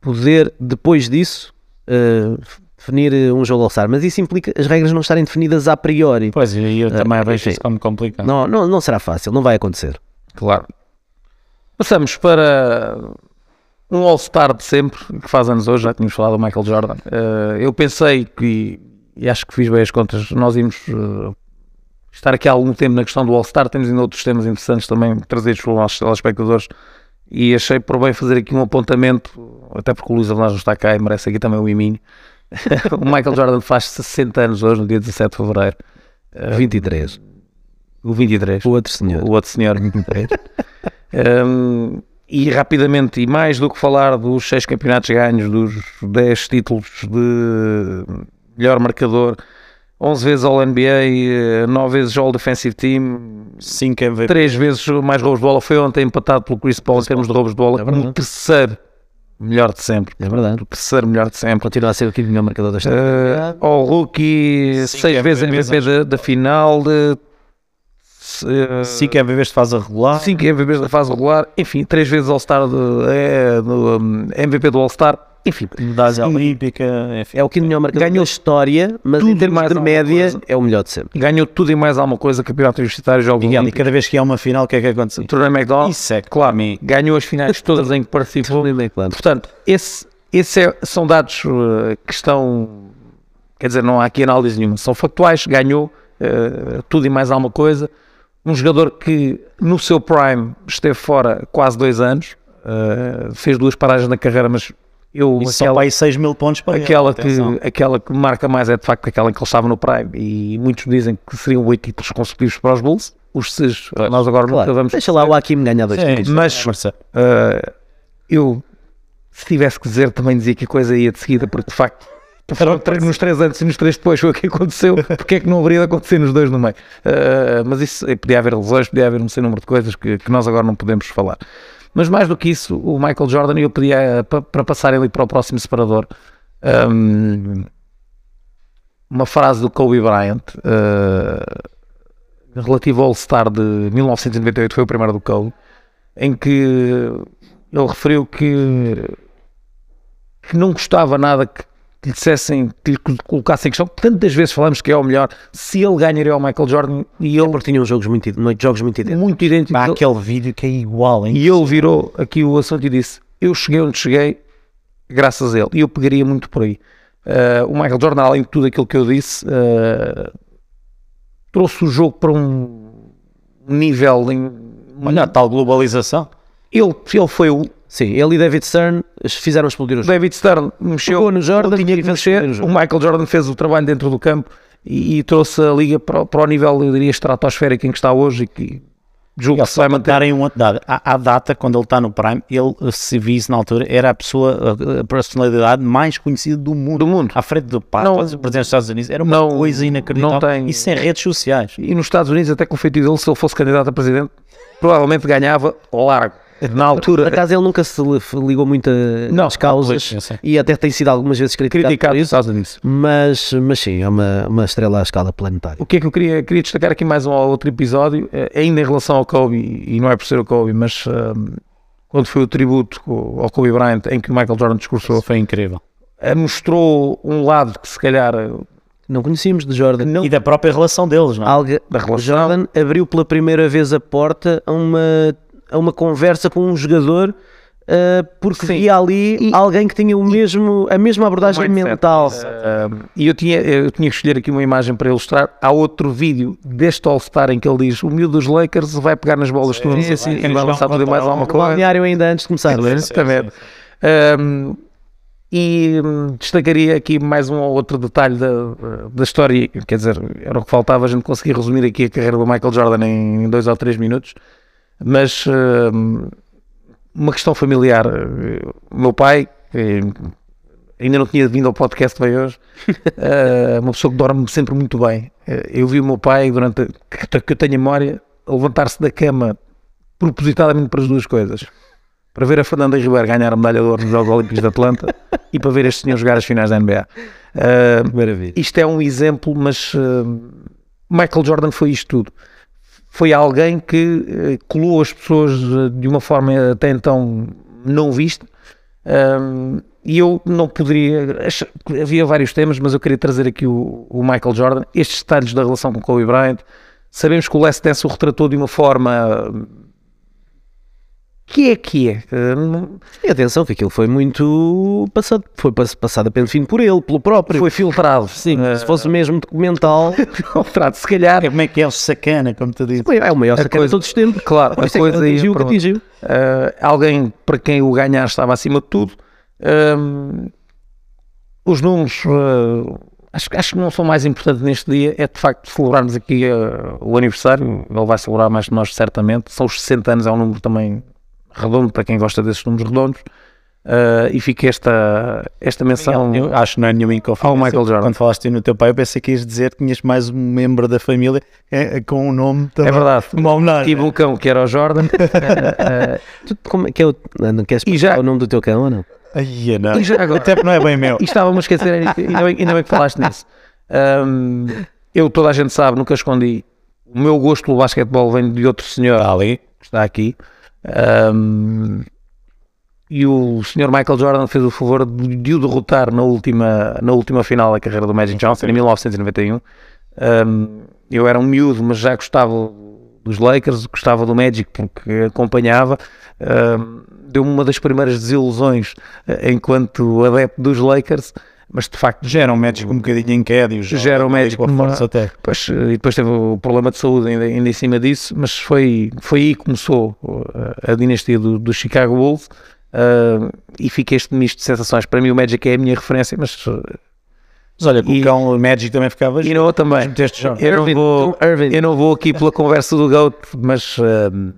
poder, depois disso, uh, definir eh, um jogo All-Star. Mas isso implica as regras não estarem definidas a priori. Pois, e eu também uh, vejo isso como complicado. Não, não, não será fácil, não vai acontecer. Claro. Passamos para um All-Star de sempre, que faz anos hoje, já tínhamos falado do Michael Jordan. Uh, eu pensei que, e acho que fiz bem as contas, nós íamos uh, estar aqui há algum tempo na questão do All-Star, temos ainda outros temas interessantes também trazidos pelos nossos telespectadores e achei por bem fazer aqui um apontamento, até porque o Luís Avelãs não está cá e merece aqui também o iminho. [laughs] o Michael Jordan faz 60 anos hoje, no dia 17 de Fevereiro. 23. O 23. O outro senhor. O outro senhor, 23. [laughs] um, e rapidamente, e mais do que falar dos seis campeonatos ganhos, dos 10 títulos de melhor marcador, 11 vezes All-NBA, 9 vezes All-Defensive Team, 5 MVP. 3 vezes mais roubos de bola, foi ontem empatado pelo Chris Paul em termos de roubos de bola, É verdade. o terceiro melhor de sempre. É verdade. O terceiro melhor de sempre. Continua a ser o quinto melhor marcador da história. Uh, ao rookie, Cinco 6 vezes MVPs, MVP da, da final, de, 5 MVPs de fase regular. 5 MVPs da fase regular, enfim, 3 vezes All-Star, é, do, um, MVP do All-Star, enfim, Medalha olímpica, enfim. É o quinto melhor marcador Ganhou história, mas tudo em termos de média coisa. é o melhor de sempre. ganhou tudo e mais alguma coisa, campeonato universitário, jogos Miguel, e cada vez que há uma final, o que é que acontece? torneio McDonald's, Isso é que claro, ganhou as finais todas em que participou, Portanto, esse, esse é- são dados uh, que estão, quer dizer, não há aqui análise nenhuma, são factuais, ganhou uh, tudo e mais alguma coisa. Um jogador que no seu prime esteve fora quase dois anos, uh, fez duas paragens na carreira, mas eu são aquela, para aí 6 mil pontos para ele, aquela, que, atenção. aquela que marca mais é de facto aquela em que ele estava no prime e muitos dizem que seriam oito títulos consecutivos para os Bulls. Os seis, nós agora nunca Claro. vamos Deixa lá o Hakim ganhar dois Sim, títulos. mas-. Uh, eu, se tivesse que dizer, também dizia que a coisa ia de seguida, porque de facto, [laughs] nos três antes e nos três depois foi o que aconteceu, porque é que não haveria de acontecer nos dois no meio? Uh, mas isso eh, podia haver lesões, podia haver um sem número de coisas que, que nós agora não podemos falar. Mas mais do que isso, o Michael Jordan, eu pedia pa- para passar ali para o próximo separador. um, uma frase do Kobe Bryant uh, relativo ao All-Star de 1998, foi o primeiro do Kobe, em que ele referiu que, que não gostava nada que, que lhe dissessem, que lhe colocassem em questão. Tantas vezes falamos que é o melhor, se ele ganharia ao Michael Jordan e ele Porque tinham jogos muito, jogos muito idênticos. muito idêntico. Pá, ele- aquele vídeo que é igual, hein? e ele virou aqui o assunto e disse: Eu cheguei onde cheguei, graças a ele. E eu pegaria muito por aí. Uh, o Michael Jordan, além de tudo aquilo que eu disse, uh, trouxe o jogo para um nível. Em, Olha tal globalização. ele, ele foi o Sim, ele e David Stern fizeram explodir o jogo. David Stern mexeu Pegou no Jordan tinha e que mexer. o Michael Jordan fez o trabalho dentro do campo e, e trouxe a liga para, o- para o nível, eu diria, estratosférico em que está hoje e que julgo que se vai manter. Darem um outro dado. À, à data, quando ele está no Prime, ele, se visse na altura, era a pessoa, a, a personalidade mais conhecida do mundo. Do mundo. À frente do Papa, Não- o presidente dos Estados Unidos. Era uma não- coisa inacreditável. não tem- Isso em redes sociais. E nos Estados Unidos, até com o feito dele, se ele fosse candidato a presidente, provavelmente ganhava largo. Na Por altura, acaso ele nunca se li- ligou muito Não, às causas e até tem sido algumas vezes criticado, criticado por isso, mas, mas sim, é uma, uma estrela à escala planetária. O que é que eu queria, queria destacar aqui mais um ou outro episódio, eh, ainda em relação ao Kobe, e não é por ser o Kobe, mas ehm, quando foi o tributo ao Kobe Bryant, em que o Michael Jordan discursou, Foi incrível. eh, mostrou um lado que se calhar eh, Não conhecíamos de Jordan. E da própria relação deles, não é? Alga- da relação. Jordan abriu pela primeira vez a porta a uma, a uma conversa com um jogador ah, porque Sim. via ali alguém que tinha o mesmo, a mesma abordagem mindset. mental. Um, e eu tinha, eu tinha que escolher aqui uma imagem para ilustrar. Há outro vídeo deste All-Star em que ele diz: O miúdo dos Lakers vai pegar nas bolas todas sim, sim, e sim. vai lançar tudo e mais alguma coisa. balneário ainda antes de começar. [laughs] Exatamente. Um, e hum, destacaria aqui mais um ou outro detalhe da, da história, quer dizer, era o que faltava a gente conseguir resumir aqui a carreira do Michael Jordan em dois ou três minutos, mas hum, uma questão familiar. O meu pai, que ainda não tinha vindo ao podcast bem hoje, [laughs] eh, uma pessoa que dorme sempre muito bem. Eh, eu vi o meu pai, durante a- que, eu tenho memória, levantar-se da cama propositadamente para as duas coisas. Para ver a Fernanda Ribeiro ganhar a medalha de ouro nos Jogos Olímpicos de Atlanta [laughs] e para ver este senhor jogar as finais da NBA. Eh, Maravilha. isto é um exemplo, mas eh, Michael Jordan foi isto tudo. Foi alguém que eh, colou as pessoas eh, de uma forma até então não vista. E eu não poderia. Havia vários temas, mas eu queria trazer aqui o, o Michael Jordan. Estes detalhes da relação com Kobe Bryant. Sabemos que o Last Dance o retratou de uma forma. Hum, Que é que é? Uh, não- E atenção que aquilo foi muito passado, foi pass- passado a pelo fim por ele, pelo próprio. Foi filtrado. Sim, Uh, se fosse mesmo documental, [laughs] filtrado, se calhar. Como é que é o sacana, como tu dizes? é o maior sacana de coisa- todos os tempos. Claro, a é que coisa atingiu o que atingiu. Uh, alguém para quem o ganhar estava acima de tudo. Um, os números uh, acho, acho que não são mais importantes neste dia, é de facto celebrarmos aqui uh, o aniversário. Ele vai celebrar mais que nós, certamente. São os 60 anos, é um número também redondo para quem gosta desses números redondos. Uh, e fica esta, esta menção Eu acho que não é nenhuma inconfidência. ao Michael Jordan. Quando falaste no teu pai, eu pensei que ias dizer que tinhas mais um membro da família é, com um nome também. É verdade. Uma homenagem. Tive um cão que era o Jordan. [laughs] Ah, tu, como é que é o, ah, não queres E já- o nome do teu cão ou não? Ai, não. E já agora? Até porque não é bem meu. E estava-me a esquecer, ainda bem, ainda bem que falaste nisso. Um, eu, toda a gente sabe, nunca escondi. O meu gosto pelo basquetebol vem de outro senhor Está ali. que está aqui. Um, e o senhor Michael Jordan fez o favor de, de o derrotar na última, na última final da carreira do Magic Johnson, em 1991. Um, eu era um miúdo, mas já gostava dos Lakers, gostava do Magic porque acompanhava. Um, Deu-me uma das primeiras desilusões eh, enquanto adepto dos Lakers, mas de facto Gera um médico um bocadinho em quédio. Gera um médico com força até. Pois, e depois teve o problema de saúde ainda, ainda em cima disso, mas foi, foi aí que começou uh, a dinastia do, do Chicago Bulls uh, e fica este misto de sensações. Para mim o Magic é a minha referência, mas uh, Mas olha, com E- o cão o Magic também ficava. e não também. Eu não, vou, eu não vou aqui pela conversa do GOAT, mas uh,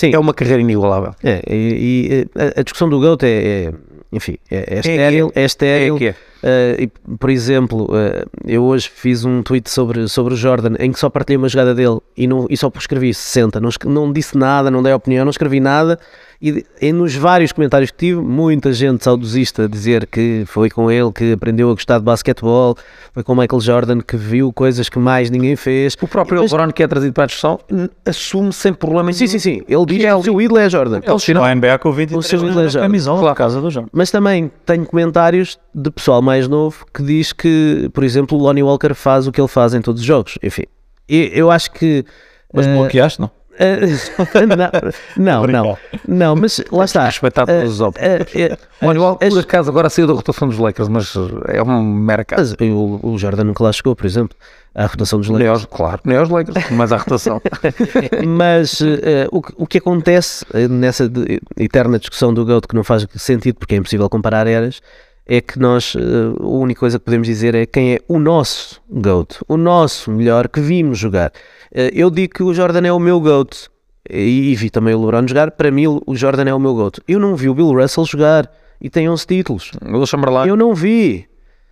Sim. é uma carreira inigualável. É, e, e a, a discussão do GOAT é, é- enfim, é, é estéril, é, É estéril. é. Uh, e, por exemplo, uh, eu hoje fiz um tweet sobre, sobre o Jordan em que só partilhei uma jogada dele e, não, e só escrevi 60, não, não disse nada, não dei opinião, não escrevi nada. E, e nos vários comentários que tive, muita gente saudosista a dizer que foi com ele que aprendeu a gostar de basquetebol, foi com o Michael Jordan que viu coisas que mais ninguém fez. O próprio Mas- LeBron que é trazido para a discussão assume sem problema Sim, nenhum. sim, sim. Ele diz E é que o seu ídolo é Jordan. É o sinal. a NBA com 23 O seu anos inglês na já. camisola Claro. por causa do Jordan. Mas também tenho comentários de pessoal mais novo que diz que, por exemplo, o Lonnie Walker faz o que ele faz em todos os jogos. Enfim, eu, eu acho que. Mas eh, bloqueaste, eh, não, [laughs] não, não, não, mas lá está. Respeitar todos os óbvios. eh, eh, Olha, o as- por acaso agora saiu da rotação dos Lakers, mas uh, é um mero caso. mas o, o Jordan nunca lá chegou, por exemplo, à rotação dos Lakers. Claro, nem aos Lakers, mas à rotação. [laughs] Mas o, que- o que acontece eh, nessa eterna discussão do GOAT que não faz sentido porque é impossível comparar eras é que nós, eh, a única coisa que podemos dizer é quem é o nosso GOAT, o nosso melhor que vimos jogar. Eh, eu digo que o Jordan é o meu GOAT e, vi também o LeBron jogar, para mim o Jordan é o meu GOAT. Eu não vi o Bill Russell jogar e tem 11 títulos. Eu não vi.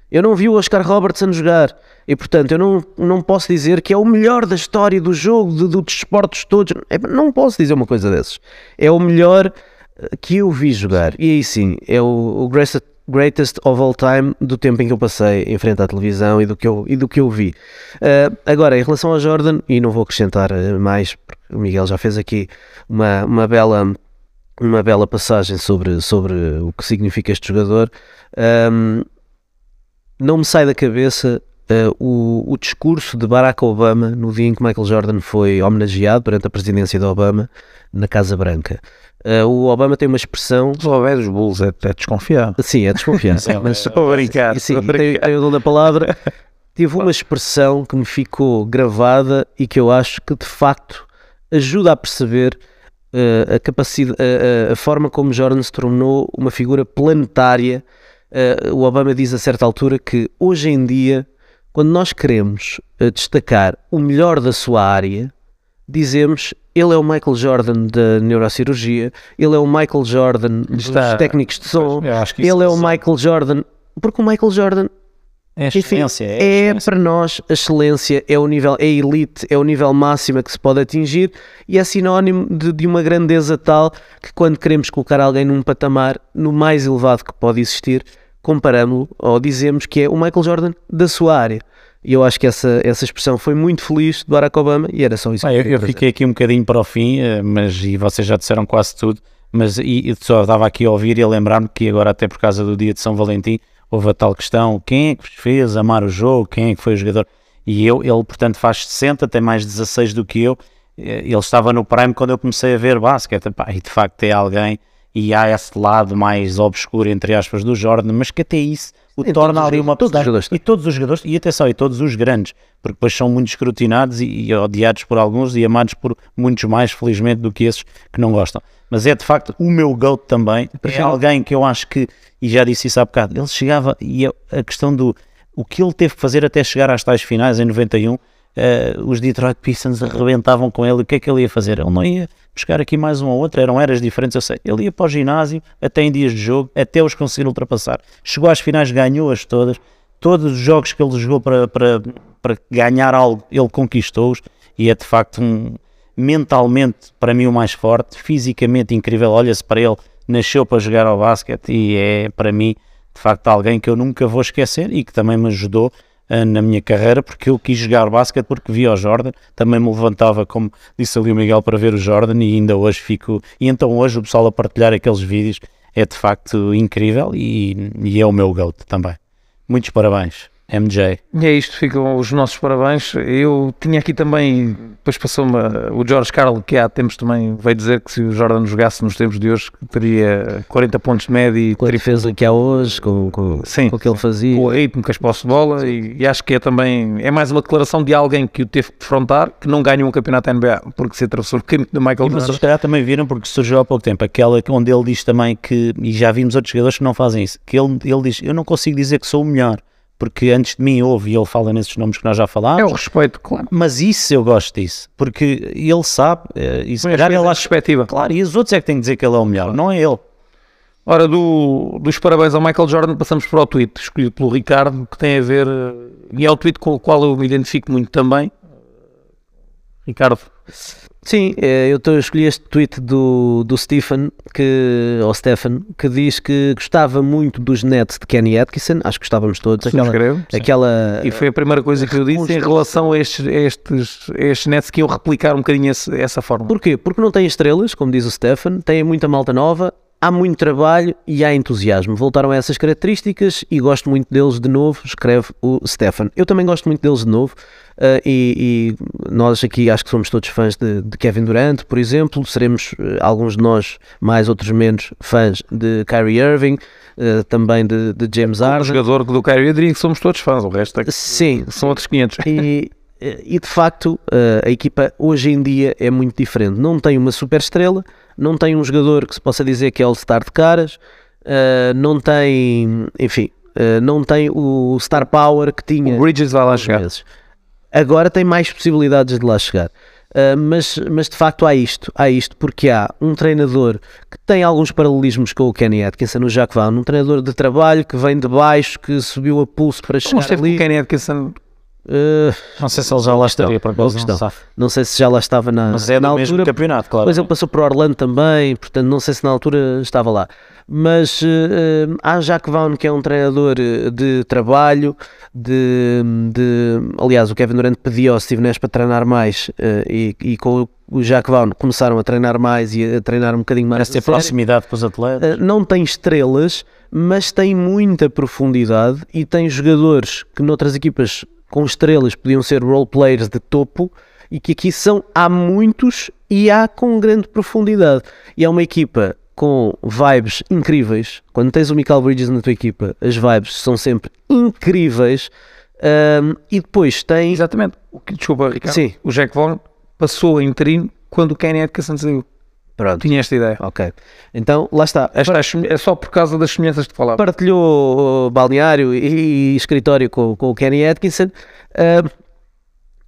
Eu não vi o Oscar Robertson jogar. E portanto, eu não, não posso dizer que é o melhor da história do jogo, de, dos desportos todos. É, não posso dizer uma coisa dessas. É o melhor eh, que eu vi jogar. E aí sim, é o, o greatest, greatest of all time do tempo em que eu passei em frente à televisão e do que eu, e do que eu vi. Eh, agora, em relação ao Jordan, e não vou acrescentar eh, mais, porque o Miguel já fez aqui uma, uma bela uma bela passagem sobre, sobre o que significa este jogador. Ahm, não me sai da cabeça ah, o, o discurso de Barack Obama no dia em que Michael Jordan foi homenageado durante a presidência de Obama na Casa Branca. Ah, o Obama tem uma expressão. Se houver dos Bulls, é, é desconfiado. Sim, é desconfiança. [laughs] mas Estou a brincar. e sim, tem, brincar. o dom da palavra. [laughs] Tive uma expressão que me ficou gravada e que eu acho que de facto ajuda a perceber eh, a capacidade, a, a- forma como Jordan se tornou uma figura planetária. Eh, o Obama diz a certa altura que hoje em dia, quando nós queremos eh, destacar o melhor da sua área, dizemos ele é o Michael Jordan da neurocirurgia, ele é o Michael Jordan dos técnicos de som, ele é o Michael Jordan, porque o Michael Jordan É a enfim, excelência. É, é excelência. para nós a excelência, é o nível, é a elite, é o nível máximo que se pode atingir e é sinónimo de, de uma grandeza tal que quando queremos colocar alguém num patamar no mais elevado que pode existir, comparamos-lo ou dizemos que é o Michael Jordan da sua área. E eu acho que essa, essa expressão foi muito feliz de Barack Obama e era só isso. Pá, que eu, eu fiquei aqui um bocadinho para o fim, eh, mas e vocês já disseram quase tudo, mas e, e só estava aqui a ouvir e a lembrar-me que agora até por causa do dia de São Valentim houve a tal questão, quem é que fez amar o jogo, quem é que foi o jogador? E eu, ele portanto faz 60, tem mais 16 do que eu, Eh, ele estava no Prime quando eu comecei a ver basquete, e de facto é alguém, e há esse lado mais obscuro, entre aspas, do Jordan, mas que até isso o Sim, torna ali uma todos jogadores E todos os jogadores, e atenção, e todos os grandes, porque depois são muito escrutinados e, e odiados por alguns e amados por muitos mais, felizmente, do que esses que não gostam. Mas é de facto o meu GOAT também. É alguém que eu acho que, e já disse isso há bocado, ele chegava, e a, a questão do o que ele teve que fazer até chegar às tais finais em 91, uh, os Detroit Pistons arrebentavam com ele, o que é que ele ia fazer? Ele não ia buscar aqui mais um ou outro, eram eras diferentes, eu sei. Ele ia para o ginásio, até em dias de jogo, até os conseguir ultrapassar. Chegou às finais, ganhou-as todas. Todos os jogos que ele jogou para, para, para ganhar algo, ele conquistou-os e é de facto um, mentalmente para mim o mais forte, fisicamente incrível. Olha-se para ele, nasceu para jogar ao basquete e é para mim de facto alguém que eu nunca vou esquecer e que também me ajudou na minha carreira porque eu quis jogar basquete porque vi o Jordan, também me levantava como disse ali o Miguel para ver o Jordan e ainda hoje fico, e então hoje o pessoal a partilhar aqueles vídeos é de facto incrível e, e é o meu GOAT também. Muitos parabéns. MJ. E é isto, ficam os nossos parabéns. Eu tinha aqui também, depois passou-me o George Carl, que há tempos também veio dizer que se o Jordan jogasse nos tempos de hoje, teria 40 pontos de média e Com a defesa que há hoje, com, com, Sim, com o que ele fazia. com o ritmo, com as posses de bola, e, e acho que é também, é mais uma declaração de alguém que o teve que defrontar, que não ganha um campeonato NBA, porque se atravessou o caminho de Michael mas Jordan. se calhar também viram porque surgiu há pouco tempo aquela que- onde ele diz também que, e já vimos outros jogadores que não fazem isso, que ele, ele diz, eu não consigo dizer que sou o melhor, porque antes de mim houve, e ele fala nesses nomes que nós já É falámos, o respeito, claro. mas isso eu gosto disso, porque ele sabe, eh, e se calhar ele acha, perspectiva. claro, e os outros é que têm que dizer que ele é o melhor, não é ele. Ora, do- dos parabéns ao Michael Jordan, passamos para o tweet escolhido pelo Ricardo, que tem a ver, eh, e é o tweet com o qual eu me identifico muito também. Ricardo, Sim, eh, eu escolhi este tweet do, do Stephen, que, ou Stephen, que diz que gostava muito dos nets de Kenny Atkinson, acho que gostávamos todos. Aquela, subscrevo. aquela, E foi a primeira coisa que eu disse em relação a estes, estes, estes nets que iam replicar um bocadinho esse- essa forma. Porquê? Porque não tem estrelas, como diz o Stefan, tem muita malta nova, há muito trabalho e há entusiasmo. Voltaram a essas características e gosto muito deles de novo, escreve o Stefan. Eu também gosto muito deles de novo eh, e, e nós aqui acho que somos todos fãs de, de Kevin Durant, por exemplo, seremos eh, alguns de nós, mais outros menos, fãs de Kyrie Irving, eh, também de, de James O Harden. jogador do Kyrie, que somos todos fãs, o resto é que Sim, são outros 500. e, e de facto a equipa hoje em dia é muito diferente. Não tem uma super estrela, não tem um jogador que se possa dizer que é All-Star de caras, eh, não tem, enfim, eh, não tem o Star Power que tinha O Bridges vai lá chegar. meses. Agora tem mais possibilidades de lá chegar. Uh, mas, mas de facto há isto, há isto, porque há um treinador que tem alguns paralelismos com o Kenny Atkinson, o Jacques Vaughn, um treinador de trabalho que vem de baixo, que subiu a pulso para Como chegar esteve com ali. o Kenny Atkinson, Uh, Não sei se ele já lá estaria, boa acaso, não sabe. não sei se já lá estava na, mas é na do mesmo altura. campeonato, claro. Depois ele passou por Orlando também, portanto não sei se na altura estava lá. Mas uh, há Jacques Vaughn, que é um treinador de trabalho, de, de- aliás, o Kevin Durant pediu ao Steve para treinar mais uh, e, e com o- Jacques Vaughn começaram a treinar mais e a treinar um bocadinho mais. Parece ter proximidade com os atletas. Uh, não tem estrelas, mas tem muita profundidade e tem jogadores que noutras equipas com estrelas podiam ser role players de topo e que aqui são há muitos e há com grande profundidade. E é uma equipa com vibes incríveis. Quando tens o Michael Bridges na tua equipa, as vibes são sempre incríveis. Um, e depois tem. exatamente, o que, desculpa Ricardo, Sim. o Jack Vaughn passou a interino quando o Kenny Atkinson saiu. Pronto. Tinha esta ideia. Ok. Então, lá está. Esta é só por causa das semelhanças que falava. partilhou uh, balneário e, e escritório com, com o Kenny Atkinson uh,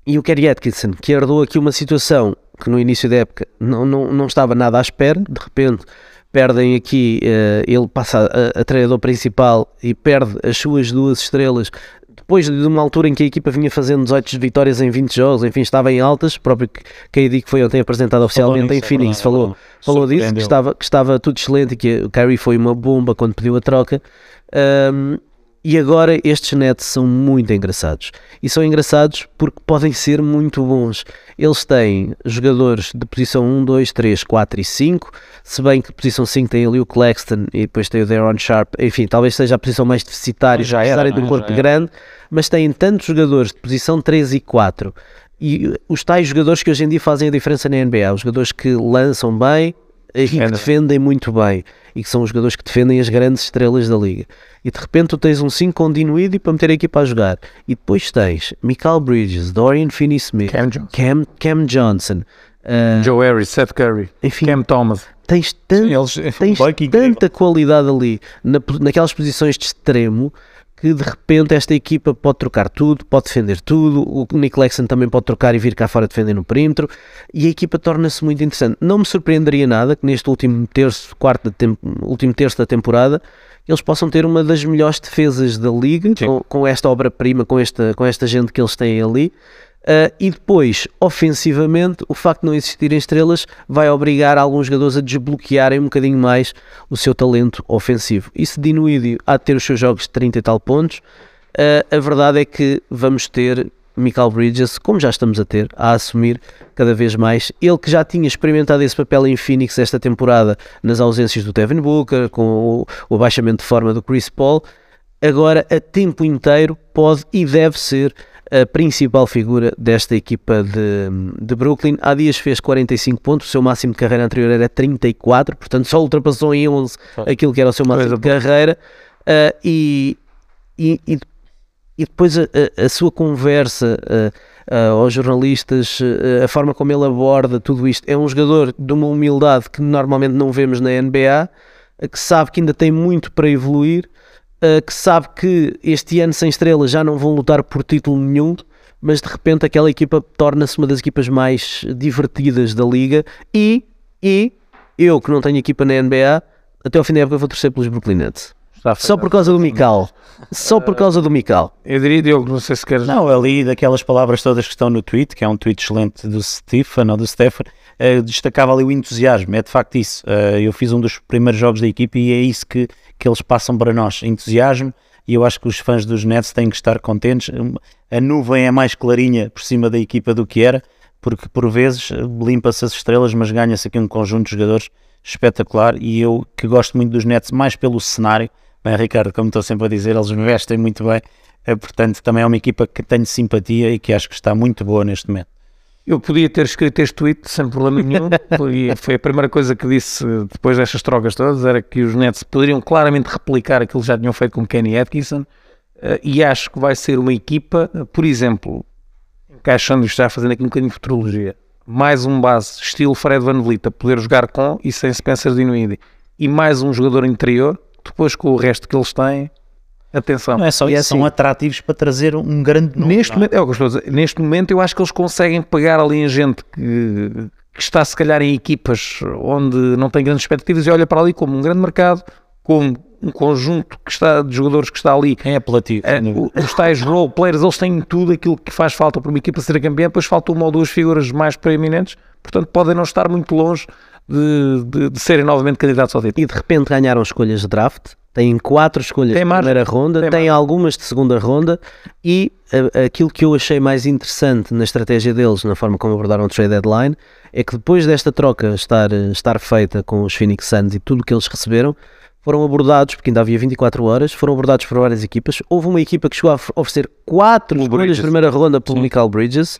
e o Kenny Atkinson que herdou aqui uma situação que no início da época não, não, não estava nada à espera, de repente perdem aqui, uh, ele passa a, a treinador principal e perde as suas duas estrelas depois de uma altura em que a equipa vinha fazendo 18 vitórias em 20 jogos, enfim, estava em altas, próprio KD que foi ontem apresentado oficialmente nisso, em é Phoenix, verdade, falou, é verdade. falou disso, que estava, que estava tudo excelente e que o Kyrie foi uma bomba quando pediu a troca. Um, e agora estes nets são muito engraçados. E são engraçados porque podem ser muito bons. Eles têm jogadores de posição 1, 2, 3, 4 e 5. Se bem que posição 5 tem ali o Claxton e depois tem o Deron Sharp. Enfim, talvez seja a posição mais deficitária, Já era, de um é? corpo grande. Mas têm tantos jogadores de posição 3 e 4. E os tais jogadores que hoje em dia fazem a diferença na NBA. Os jogadores que lançam bem e que Defendem. muito bem e que são os jogadores que defendem as grandes estrelas da liga. E de repente tu tens um 5 com Dinwiddie para meter a equipa a jogar. E depois tens Michael Bridges, Dorian Finney-Smith, Cam Johnson. Cam, Cam Johnson, ah, Joe Harris, Seth Curry, enfim, Cam Thomas. tens, tan- Eles, tens tanta qualidade ali na- naquelas posições de extremo que de repente esta equipa pode trocar tudo, pode defender tudo, o Nick Lexon também pode trocar e vir cá fora defender no perímetro, e a equipa torna-se muito interessante. Não me surpreenderia nada que neste último terço, quarto último terço da temporada, eles possam ter uma das melhores defesas da liga, com, com, esta obra-prima, com esta, com esta gente que eles têm ali. Uh, e depois, ofensivamente, o facto de não existirem estrelas vai obrigar alguns jogadores a desbloquearem um bocadinho mais o seu talento ofensivo. Dinuídio há de ter os seus jogos de 30 e tal pontos, uh, a verdade é que vamos ter Michael Bridges, como já estamos a ter, a assumir cada vez mais. Ele que já tinha experimentado esse papel em Phoenix esta temporada, nas ausências do Devin Booker, com o, o abaixamento de forma do Chris Paul, agora a tempo inteiro pode e deve ser a principal figura desta equipa de, de Brooklyn. Há dias fez 45 pontos, o seu máximo de carreira anterior era 34, portanto só ultrapassou em 11 aquilo que era o seu máximo de carreira. Uh, e, e, e, depois a, a, a sua conversa uh, uh, aos jornalistas, a forma como ele aborda tudo isto, é um jogador de uma humildade que normalmente não vemos na NBA, que sabe que ainda tem muito para evoluir uh, que sabe que este ano sem estrelas já não vão lutar por título nenhum, mas de repente aquela equipa torna-se uma das equipas mais divertidas da liga e, e eu que não tenho equipa na NBA, até ao fim da época vou torcer pelos Brooklyn Nets. Só por causa do Mical. Só por causa do Mical. Eu diria, Diogo, não sei se queres. Não, ali daquelas palavras todas que estão no tweet, que é um tweet excelente do Stefan ou do Stefan, uh, destacava ali o entusiasmo. É de facto isso. Uh, eu fiz um dos primeiros jogos da equipe e é isso que, que eles passam para nós. Entusiasmo. E eu acho que os fãs dos Nets têm que estar contentes. A nuvem é mais clarinha por cima da equipa do que era, porque por vezes limpa-se as estrelas, mas ganha-se aqui um conjunto de jogadores espetacular. E eu que gosto muito dos Nets, mais pelo cenário Bem, Ricardo, como estou sempre a dizer, eles me vestem muito bem, eh, portanto, também é uma equipa que tenho simpatia e que acho que está muito boa neste momento. Eu podia ter escrito este tweet sem problema nenhum, [laughs] foi, foi a primeira coisa que disse depois destas trocas todas, era que os Nets poderiam claramente replicar aquilo que já tinham feito com Kenny Atkinson, eh, e acho que vai ser uma equipa, por exemplo, encaixando isto já fazendo aqui um bocadinho de futurologia, mais um base estilo Fred Van Vliet a poder jogar com e sem Spencer Dinwiddie, e mais um jogador interior, depois com o resto que eles têm, atenção. Não é só isso, é assim, são atrativos para trazer um grande nome. Neste, momento, é o que estou a dizer, neste momento eu acho que eles conseguem pegar ali em gente que, que está se calhar em equipas onde não tem grandes expectativas e olha para ali como um grande mercado, como um conjunto que está, de jogadores que está ali. É apelativo. É, os tais role players, eles têm tudo aquilo que faz falta para uma equipa ser campeã, depois faltam uma ou duas figuras mais preeminentes, portanto podem não estar muito longe de, de, de serem novamente candidatos ao título. E de repente ganharam escolhas de draft, têm quatro escolhas tem de primeira ronda, tem têm algumas de segunda ronda e a, aquilo que eu achei mais interessante na estratégia deles, na forma como abordaram o trade deadline, é que depois desta troca estar, estar feita com os Phoenix Suns e tudo o que eles receberam, foram abordados, porque ainda havia 24 horas, foram abordados por várias equipas. Houve uma equipa que chegou a oferecer quatro o escolhas Bridges. de primeira ronda pelo Sim. Michael Bridges,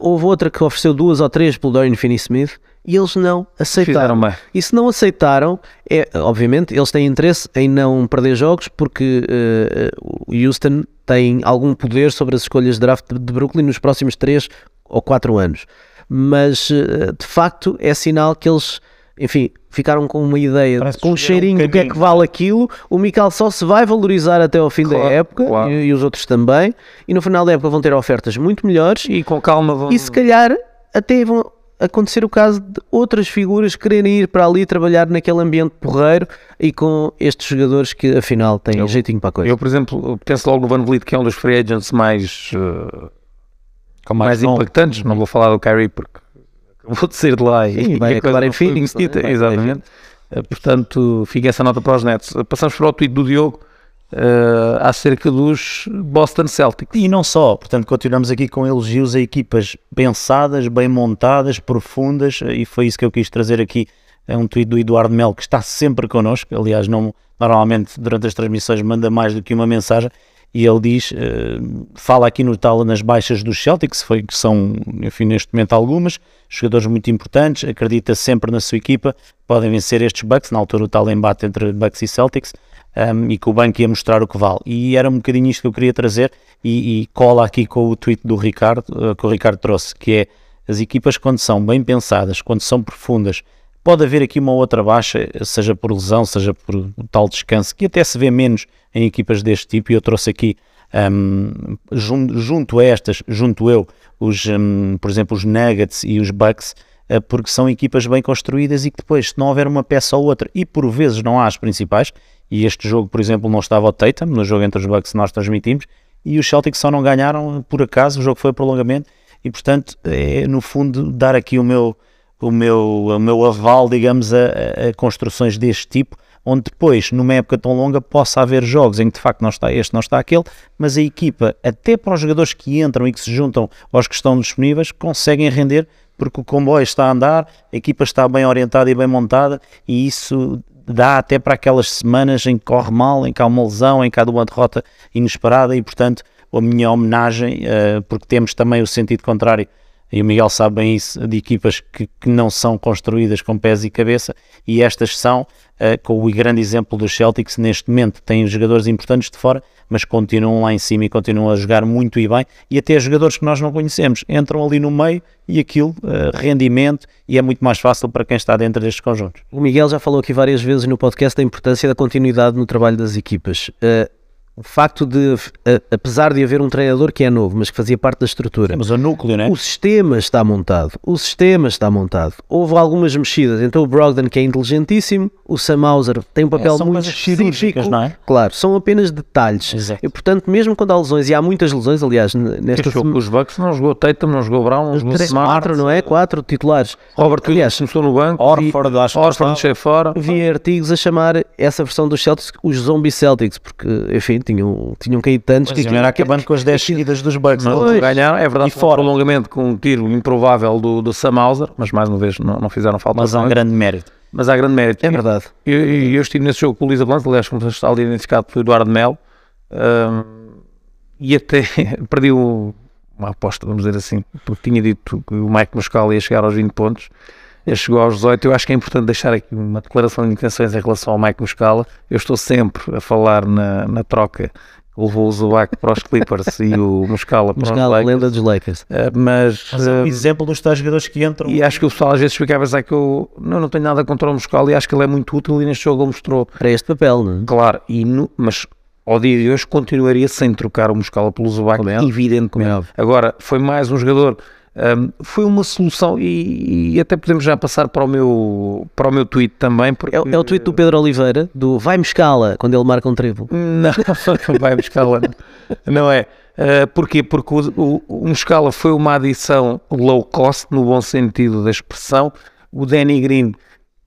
houve outra que ofereceu duas ou três pelo Dorian Finney-Smith, e eles não aceitaram. E se não aceitaram, é, obviamente eles têm interesse em não perder jogos porque uh, o Houston tem algum poder sobre as escolhas de draft de Brooklyn nos próximos 3 ou 4 anos. Mas uh, de facto é sinal que eles, enfim, ficaram com uma ideia, Parece com um cheirinho um do que é que vale aquilo. O Mical só se vai valorizar até ao fim claro, da época claro. e, e, os outros também. E no final da época vão ter ofertas muito melhores e com calma vão. E se calhar até vão acontecer o caso de outras figuras quererem ir para ali trabalhar naquele ambiente porreiro e com estes jogadores que afinal têm eu, jeitinho para a coisa. Eu, por exemplo, penso logo no Van Vliet, que é um dos free agents mais, uh, mais, mais impactantes. Não vou falar do Kyrie porque acabou de sair de lá Sim, e vai e acabar em Phoenix. Exatamente. Uh, portanto, fica essa nota para os Nets. Passamos para o tweet do Diogo uh, acerca dos Boston Celtics. E não só, portanto, continuamos aqui com elogios a equipas pensadas, bem montadas, profundas, e foi isso que eu quis trazer aqui. É um tweet do Eduardo Mel que está sempre connosco. Aliás, não, normalmente durante as transmissões manda mais do que uma mensagem. E ele diz, uh, fala aqui no tal nas baixas dos Celtics, foi, que são, enfim, neste momento algumas, jogadores muito importantes, acredita sempre na sua equipa, podem vencer estes Bucks, na altura o tal embate entre Bucks e Celtics, um, e que o banco ia mostrar o que vale. E era um bocadinho isto que eu queria trazer e, e cola aqui com o tweet do Ricardo, uh, que o Ricardo trouxe, que é as equipas quando são bem pensadas, quando são profundas, Pode haver aqui uma outra baixa, seja por lesão, seja por tal descanso, que até se vê menos em equipas deste tipo, e eu trouxe aqui, um, junto, junto a estas, junto eu, os, um, por exemplo, os Nuggets e os Bucks, uh, porque são equipas bem construídas e que depois, se não houver uma peça ou outra, e por vezes não há as principais, e este jogo, por exemplo, não estava o Tatum, no jogo entre os Bucks nós transmitimos, e os Celtics só não ganharam por acaso, o jogo foi prolongamento, e portanto, é no fundo dar aqui o meu, o meu, o meu aval, digamos, a, a construções deste tipo, onde depois, numa época tão longa, possa haver jogos em que de facto não está este, não está aquele, mas a equipa, até para os jogadores que entram e que se juntam aos que estão disponíveis, conseguem render porque o comboio está a andar, a equipa está bem orientada e bem montada e isso dá até para aquelas semanas em que corre mal, em que há uma lesão, em que há uma derrota inesperada e portanto a minha homenagem, uh, porque temos também o sentido contrário e o Miguel sabe bem isso, de equipas que, que não são construídas com pés e cabeça, e estas são, uh, com o grande exemplo dos Celtics, neste momento têm jogadores importantes de fora, mas continuam lá em cima e continuam a jogar muito e bem, e até jogadores que nós não conhecemos entram ali no meio e aquilo, uh, rendimento, e é muito mais fácil para quem está dentro destes conjuntos. O Miguel já falou aqui várias vezes no podcast da importância da continuidade no trabalho das equipas. Uh, o facto de, apesar de haver um treinador que é novo, mas que fazia parte da estrutura, mas o núcleo, né? O sistema está montado. O sistema está montado. Houve algumas mexidas. Então o Brogdon, que é inteligentíssimo, o Sam Hauser tem um papel é, muito específico. Não é? Claro, são apenas detalhes. Exato. E portanto, mesmo quando há lesões, e há muitas lesões, aliás, nesta jogo com os Bucks não jogou Tatum, não jogou Brown, não jogou Três, Smart. Quatro, não é? Quatro titulares. Robert Williams começou no banco. Orford, acho que Orford fora. Vi artigos a chamar essa versão dos Celtics os Zombie Celtics, porque, enfim, tinham, tinham caído tantos que era acabando com as 10 seguidas dos Bucks. Não, ganharam, é verdade, E fora. prolongamento com um tiro improvável do, do Sam Hauser, mas mais uma vez não, não fizeram falta. Mas há um Mas, grande mérito. mas há grande mérito. É verdade. Eu, eu, eu estive nesse jogo com o Lisa Blanco, aliás, como está ali identificado pelo Eduardo Melo, hum, e até [laughs] perdi o- uma aposta, vamos dizer assim, porque tinha dito que o Mike Muscala ia chegar aos 20 pontos, chegou aos 18. Eu acho que é importante deixar aqui uma declaração de intenções em relação ao Mike Muscala. Eu estou sempre a falar na, na troca que levou o Zubac para os Clippers e o [laughs] Muscala para Mas os a Lakers. lenda dos Lakers. Uh, mas, Mas é um uh, exemplo dos tais jogadores que entram. e acho que o pessoal às vezes ficava a dizer que eu não, não tenho nada contra o Muscala e acho que ele é muito útil e neste jogo ele mostrou Para este papel, não é? Claro, e no- mas ao dia de hoje continuaria sem trocar o Muscala pelo Zubac, é evidentemente. É. Agora, foi mais um jogador, hum, foi uma solução e, e até podemos já passar para o meu, para o meu tweet também. Porque, É, é o tweet do Pedro Oliveira, do vai-me escala, quando ele marca um triplo. [laughs] [laughs] Não, não vai Muscala, não. é. Uh, porquê? Porque o, o, o Muscala foi uma adição low cost, no bom sentido da expressão. O Danny Green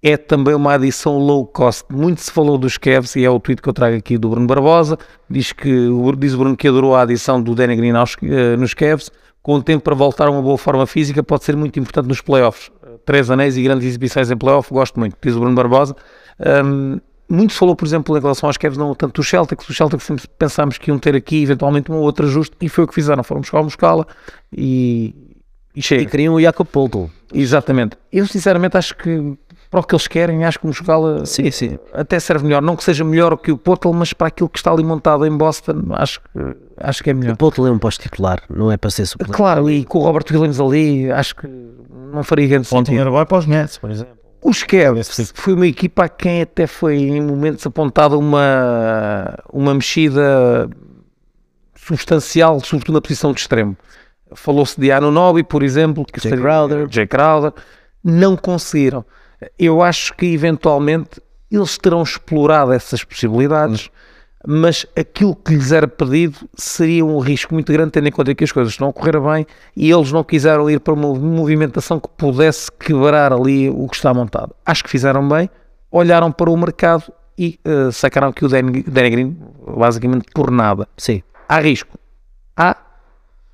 é também uma adição low cost. Muito se falou dos Cavs e é o tweet que eu trago aqui do Bruno Barbosa. Diz que diz o Bruno que adorou a adição do Danny Green aos, eh, nos Cavs. Com o tempo para voltar a uma boa forma física, pode ser muito importante nos playoffs. Eh, Três anéis e grandes exibições em playoff, gosto muito, diz o Bruno Barbosa. Um, muito se falou, por exemplo, em relação aos Cavs, não tanto dos Celtics. Os Celtics sempre pensámos que iam ter aqui eventualmente um outro ajuste e foi o que fizeram. Foram buscar o Muscala e, e E chega. queriam o Jacob Poltl. Exatamente. Eu sinceramente acho que para o que eles querem, acho que o Muscala Sim, sim. até serve melhor. Não que seja melhor que o Portal, mas para aquilo que está ali montado em Boston, acho que, acho que é melhor. O Poltl é um posto titular, não é para ser suplente. Claro, e com o Robert Williams ali, acho que não faria grande sentido. dinheiro vai para os Nets, por exemplo. Os Cavs foi uma equipa a quem até foi em momentos apontada uma, uma mexida substancial, sobretudo na posição de extremo. Falou-se de Anunobi, por exemplo, que Jay Crowder. Jay Crowder, não conseguiram. Eu acho que eventualmente eles terão explorado essas possibilidades, mas aquilo que lhes era pedido seria um risco muito grande, tendo em conta que as coisas estão a correr bem e eles não quiseram ir para uma movimentação que pudesse quebrar ali o que está montado. Acho que fizeram bem, olharam para o mercado e eh, sacaram que o Danny, Danny Green, basicamente por nada. Sim. Há risco? Há.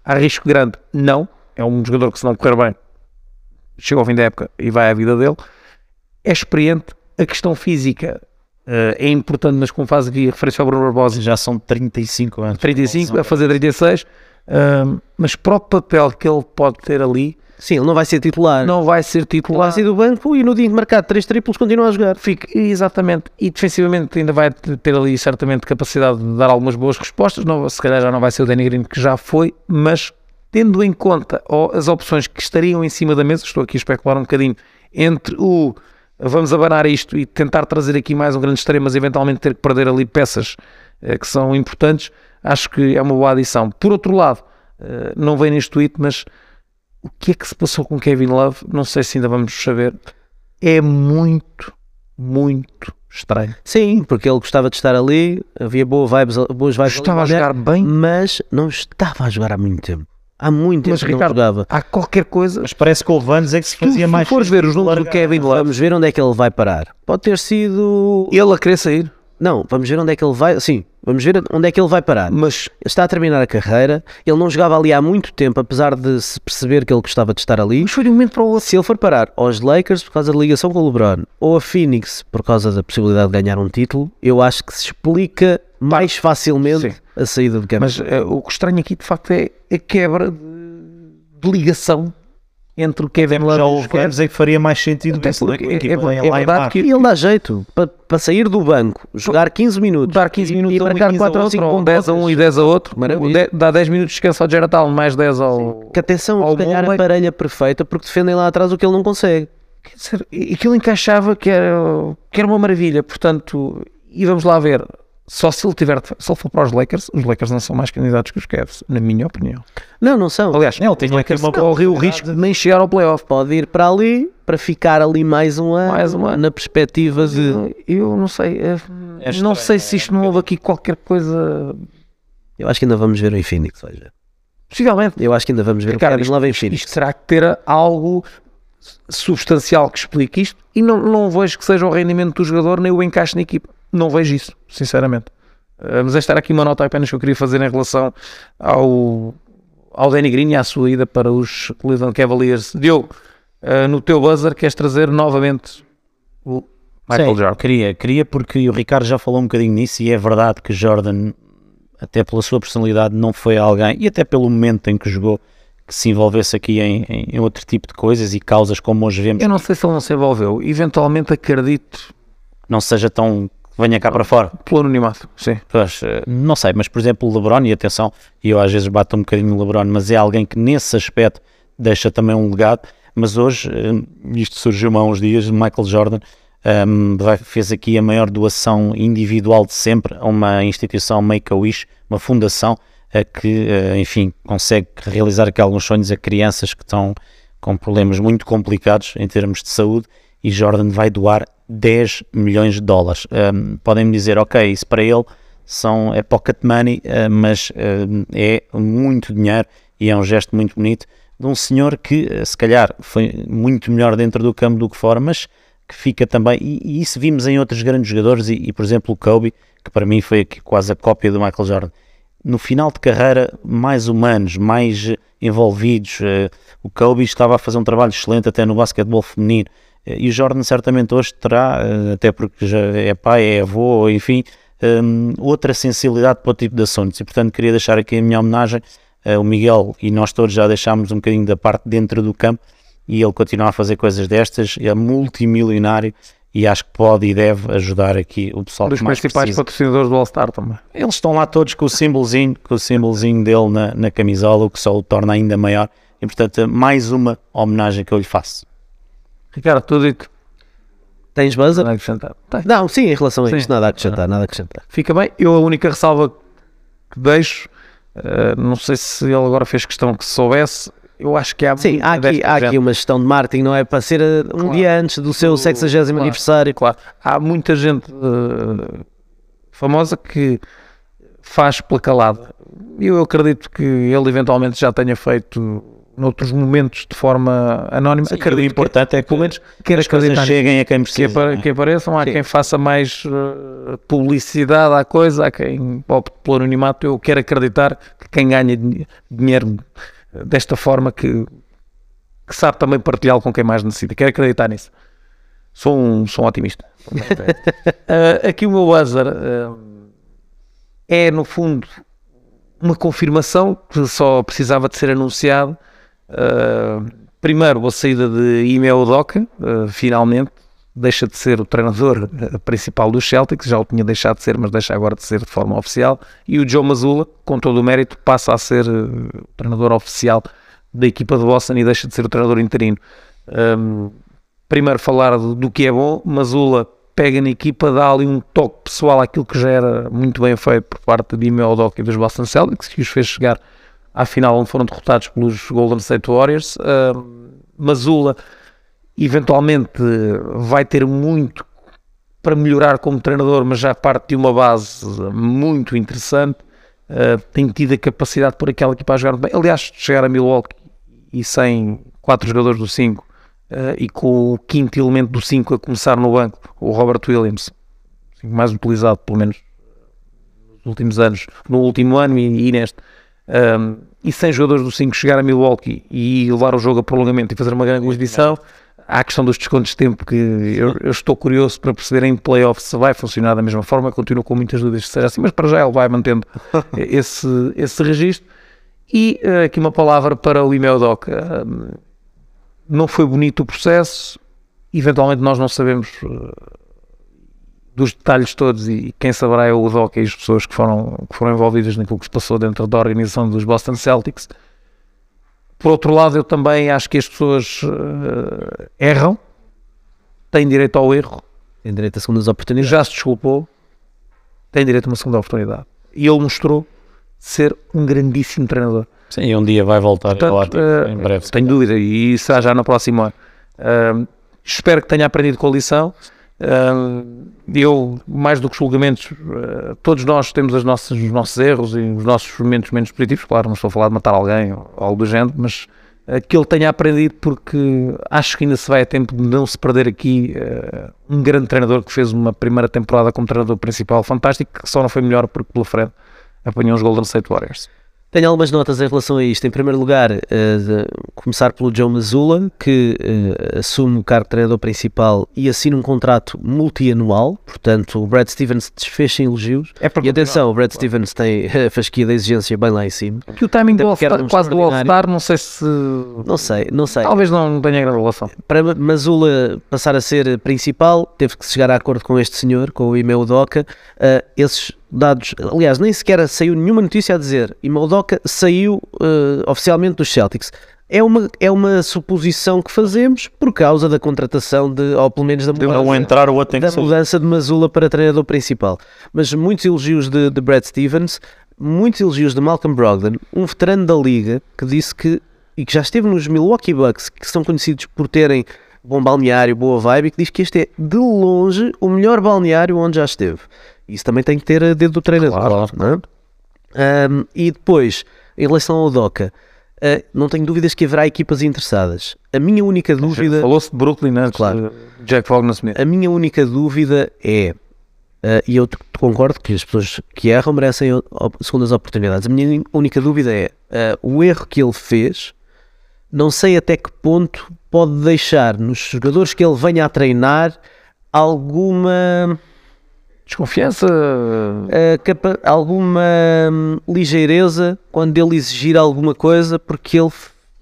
Há risco grande? Não. É um jogador que se não correr bem, chega ao fim da época e vai à vida dele. É experiente. A questão física eh, é importante, mas como faz aqui referência ao Bruno Barbosa, Já são 35 anos. 35, a fazer 36, ahm, mas para o papel que ele pode ter ali, Sim, ele não vai ser titular. não vai ser Ele titular. vai sair do banco e no dia de marcar três triplos continua a jogar. Fica, exatamente. E defensivamente ainda vai te- ter ali certamente capacidade de dar algumas boas respostas. Não, se calhar já não vai ser o Danny Green que já foi, mas tendo em conta as opções que estariam em cima da mesa, estou aqui a especular um bocadinho, entre o vamos abanar isto e tentar trazer aqui mais um grande extremo, mas eventualmente ter que perder ali peças eh, que são importantes, acho que é uma boa adição. Por outro lado, eh, não vem neste tweet, mas o que é que se passou com Kevin Love? Não sei se ainda vamos saber. É muito, muito estranho. Sim, porque ele gostava de estar ali, havia boa vibes, boas vibes. Estava a jogar bem, mas não estava a jogar há muito tempo. Há muito tempo mas que não Ricardo, jogava. há qualquer coisa. Mas parece que houve anos em que se Tu, fazia mais. se fores ver os números do. Kevin Love, Vamos ver onde é que ele vai parar. Pode ter sido. ele a querer sair, Não, vamos ver onde é que ele vai. Sim, vamos ver onde é que ele vai parar. mas Ele está a terminar a carreira. Ele não jogava ali há muito tempo, apesar de se perceber que ele gostava de estar ali. mas foi de um momento para o outro. Se ele for parar aos Lakers por causa da ligação com o LeBron ou a Phoenix por causa da possibilidade de ganhar um título, eu acho que se explica mais facilmente Sim. A saída de campo. Mas eh, o que estranho aqui de facto é a quebra de, ligação entre o Kevin Love Já e houve anos em que faria mais sentido Até isso, porque Com a é- é- é verdade que- ele dá jeito para, para sair do banco, jogar 15 minutos, Dar 15 minutos e a e marcar 15 4 ao ou outro, 5 ou 10 a um e 10 a outro. Dá 10 minutos de descanso ao Jared Allen, mais 10 ao... Que atenção, Ao se calhar a Mumbai. parelha perfeita porque defendem lá atrás o que ele não consegue. Quer dizer, aquilo encaixava que era, que era uma maravilha, portanto, e vamos lá ver, só se ele tiver, se ele for para os Lakers, os Lakers não são mais candidatos que os Cavs, na minha opinião. Não, não são. Aliás, Não, ele tinha aqui uma corre o risco de nem chegar ao playoff. Pode ir para ali para ficar ali mais um ano, Mais um ano. na perspectiva de. Eu não sei, É não estranho, sei se isto não houve aqui qualquer coisa, Eu acho que ainda vamos ver em Phoenix. Ver. possivelmente. Eu acho que ainda vamos ver Ricardo, o Kevin Love em Phoenix. Isto terá que ter algo substancial que explique isto e não, não vejo que seja o rendimento do jogador nem o encaixe na equipa. Não vejo isso, sinceramente. Uh, mas esta era aqui uma nota apenas que eu queria fazer em relação ao, ao Danny Green e à sua ida para os Cleveland Cavaliers. Diogo, uh, no teu buzzer queres trazer novamente o Michael Sim, Jordan. Queria, queria porque o Ricardo já falou um bocadinho nisso e é verdade que Jordan, até pela sua personalidade, não foi alguém, e até pelo momento em que jogou, que se envolvesse aqui em, em- outro tipo de coisas e causas como hoje vemos, Eu não sei se ele não se envolveu. Eventualmente acredito não seja tão venha cá para fora. pelo anonimato. Sim. Pois, eh, não sei, mas por exemplo o LeBron, e atenção, eu às vezes bato um bocadinho no LeBron, mas é alguém que nesse aspecto deixa também um legado. Mas hoje, eh, isto surgiu há uns dias, Michael Jordan ehm, vai- fez aqui a maior doação individual de sempre a uma instituição Make-A-Wish, uma fundação eh, que, enfim, consegue realizar aqui alguns sonhos a crianças que estão com problemas muito complicados em termos de saúde e Jordan vai doar 10 milhões de dólares. Um, Podem-me dizer, ok, isso para ele são, é pocket money, uh, mas uh, é muito dinheiro e é um gesto muito bonito de um senhor que uh, se calhar foi muito melhor dentro do campo do que fora, mas que fica também, e, e isso vimos em outros grandes jogadores, e, e, por exemplo o Kobe, que para mim foi quase a cópia do Michael Jordan, no final de carreira mais humanos, mais eh, envolvidos. eh, O Kobe estava a fazer um trabalho excelente até no basquetebol feminino. Eh, E o Jordan certamente hoje terá, eh, até porque já é pai, é avô, enfim, hum, outra sensibilidade para o tipo de assuntos. E portanto queria deixar aqui a minha homenagem. Eh, O Miguel e nós todos já deixámos um bocadinho da parte dentro do campo e ele continua a fazer coisas destas, é multimilionário e acho que pode e deve ajudar aqui o pessoal Um dos principais precisa. patrocinadores do All-Star também. Eles estão lá todos com o símbolozinho, com o símbolozinho dele na, na camisola, o que só o torna ainda maior. E portanto, mais uma homenagem que eu lhe faço. Ricardo, tudo dito. Tens buzzer? Nada a acrescentar. Tem. Não, sim, em relação a Sim. isto, nada a acrescentar, nada a acrescentar. Fica bem. Eu a única ressalva que deixo, eh, não sei se ele agora fez questão que se soubesse, eu acho que há Sim, há aqui, há gente. aqui uma gestão de marketing, não é? Para ser eh, um Claro. dia antes do seu Do- 60 claro. aniversário. Claro, há muita gente eh, famosa que faz pela calada. Eu acredito que ele eventualmente já tenha feito noutros momentos de forma anónima. Sim, acredito o importante é que pelo menos queira as coisas cheguem a quem que, precisa. não é? que apareçam, há Sim. quem faça mais eh, publicidade à coisa, há quem opte pelo anonimato. Eu quero acreditar que quem ganha din- dinheiro desta forma que, que sabe também partilhá-lo com quem mais necessita. Quero acreditar nisso. Sou um, sou um otimista. [laughs] Eh, aqui o meu buzzer eh, é, no fundo, uma confirmação que só precisava de ser anunciado. Uh, primeiro, a saída de Ime uh, finalmente, deixa de ser o treinador uh, principal do Celtic, já o tinha deixado de ser, mas deixa agora de ser de forma oficial, e o Joe Mazzulla, com todo o mérito, passa a ser o treinador oficial da equipa de Boston e deixa de ser o treinador interino. Um, primeiro falar do, do que é bom, Mazula pega na equipa, dá ali um toque pessoal àquilo que já era muito bem feito por parte de Ime Odoka e dos Boston Celtics, que os fez chegar à final onde foram derrotados pelos Golden State Warriors. Uh, Mazula eventualmente vai ter muito para melhorar como treinador, mas já parte de uma base muito interessante. Uh, tem tido a capacidade por aquela equipa a jogar bem. Aliás, chegar a Milwaukee e sem quatro jogadores do 5 uh, e com o quinto elemento do 5 a começar no banco, o Robert Williams, mais utilizado pelo menos nos últimos anos, no último ano e, e neste. Um, e sem jogadores do 5 chegar a Milwaukee e levar o jogo a prolongamento e fazer uma grande exibição, há a questão dos descontos de tempo que eu, eu, estou curioso para perceber em playoffs se vai funcionar da mesma forma, continuo com muitas dúvidas que seja assim, mas para já ele vai mantendo [laughs] esse, esse registro. E uh, aqui uma palavra para o Limeu Doc. Uh, não foi bonito o processo, eventualmente nós não sabemos uh, dos detalhes todos e quem saberá é o Doc e as pessoas que foram, que foram envolvidas naquilo que se passou dentro da organização dos Boston Celtics. Por outro lado, eu também acho que as pessoas uh, erram, têm direito ao erro. Têm direito a segundas oportunidades. Já se desculpou, têm direito a uma segunda oportunidade. E ele mostrou ser um grandíssimo treinador. Sim, um dia vai voltar Portanto, uh, em breve. Tenho dúvida, e será já no próximo ano. Uh, espero que tenha aprendido com a lição eu, mais do que julgamentos, uh, todos nós temos as nossas, os nossos erros e os nossos momentos menos positivos. Claro, não estou a falar de matar alguém ou algo do género, mas que ele tenha aprendido, porque acho que ainda se vai a tempo de não se perder aqui uh, um grande treinador que fez uma primeira temporada como treinador principal fantástico, que só não foi melhor porque pela frente apanhou os Golden State Warriors. Tenho algumas notas em relação a isto. Em primeiro lugar, uh, começar pelo Joe Mazzulla, que uh, assume o cargo de treinador principal e assina um contrato multianual. Portanto, o Brad Stevens desfez em elogios. É e atenção, o Brad claro. Stevens tem [laughs] a fasquia da exigência bem lá em cima. Que o timing do All-Star, quase do All-Star, não sei se. Não sei, não sei. Talvez não tenha grande relação. Para Mazzulla passar a ser principal, teve que chegar a acordo com este senhor, com o Imeu Doca. Uh, esses dados, aliás, nem sequer saiu nenhuma notícia a dizer e Maldoca saiu uh, oficialmente dos Celtics. É uma, é uma suposição que fazemos por causa da contratação de, ou pelo menos da mudança, entrar, o outro da mudança de Mazula para treinador principal. Mas muitos elogios de, de Brad Stevens, muitos elogios de Malcolm Brogdon, um veterano da liga que disse que, e que já esteve nos Milwaukee Bucks, que são conhecidos por terem bom balneário, boa vibe, e que diz que este é de longe o melhor balneário onde já esteve. Isso também tem que ter a dedo do treinador. Claro. Não é? um, e depois, em relação ao DOCA, uh, não tenho dúvidas que haverá equipas interessadas. A minha única dúvida. Falou-se de Brooklyn antes, claro. Jack Vaughn Smith. A minha única dúvida é. Uh, e eu concordo que as pessoas que erram merecem segundas oportunidades. A minha única dúvida é uh, o erro que ele fez. Não sei até que ponto pode deixar nos jogadores que ele venha a treinar alguma Desconfiança? Uh, alguma hum, ligeireza quando ele exigir alguma coisa porque ele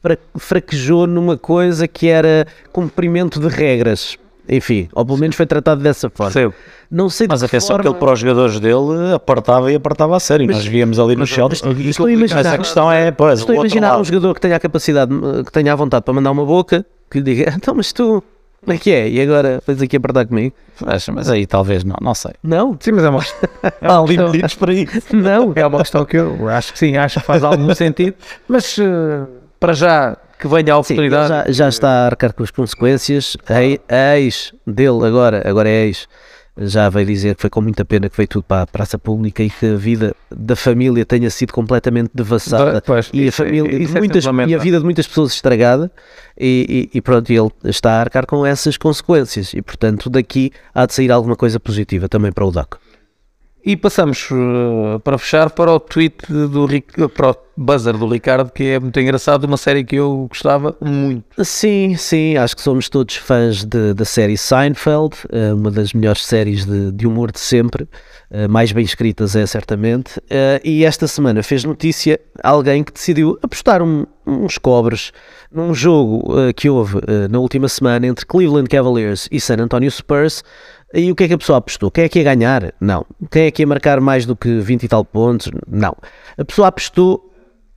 fra fraquejou numa coisa que era cumprimento de regras. Enfim, ou pelo menos foi tratado dessa forma. Sim. Não sei Mas atenção forma... que ele para os jogadores dele apartava e apartava a sério. Mas, Nós víamos ali no Chelsea. Estou a imaginar, essa questão é, pois, estou a imaginar um jogador que tenha a capacidade, que tenha a vontade para mandar uma boca, que lhe diga, então mas tu como é que é? E agora fez aqui apertar comigo? Mas, mas aí talvez não, não sei. Não? Sim, mas é uma questão. [laughs] Há limites para isso. Não, é uma questão que eu acho que sim, acho que faz algum [laughs] sentido. Mas uh, para já que venha a oportunidade. Sim, já, já está a arcar com as consequências. A ex dele agora, agora é ex já veio dizer que foi com muita pena que veio tudo para a praça pública e que a vida da família tenha sido completamente devassada. Pois, e, a família, isso é muitas, e a vida de muitas pessoas estragada e, e, e, pronto, ele está a arcar com essas consequências. E portanto daqui há de sair alguma coisa positiva também para o DACO. E passamos uh, para fechar para o tweet do para o buzzer do Ricardo, que é muito engraçado, uma série que eu gostava muito. Sim, sim, acho que somos todos fãs da série Seinfeld, uh, uma das melhores séries de, de humor de sempre, uh, mais bem escritas é certamente. e esta semana fez notícia alguém que decidiu apostar um, uns cobres num jogo que houve na última semana entre Cleveland Cavaliers e San Antonio Spurs e o que é que a pessoa apostou? Quem é que ia ganhar? Não. Quem é que ia marcar mais do que 20 e tal pontos? Não. A pessoa apostou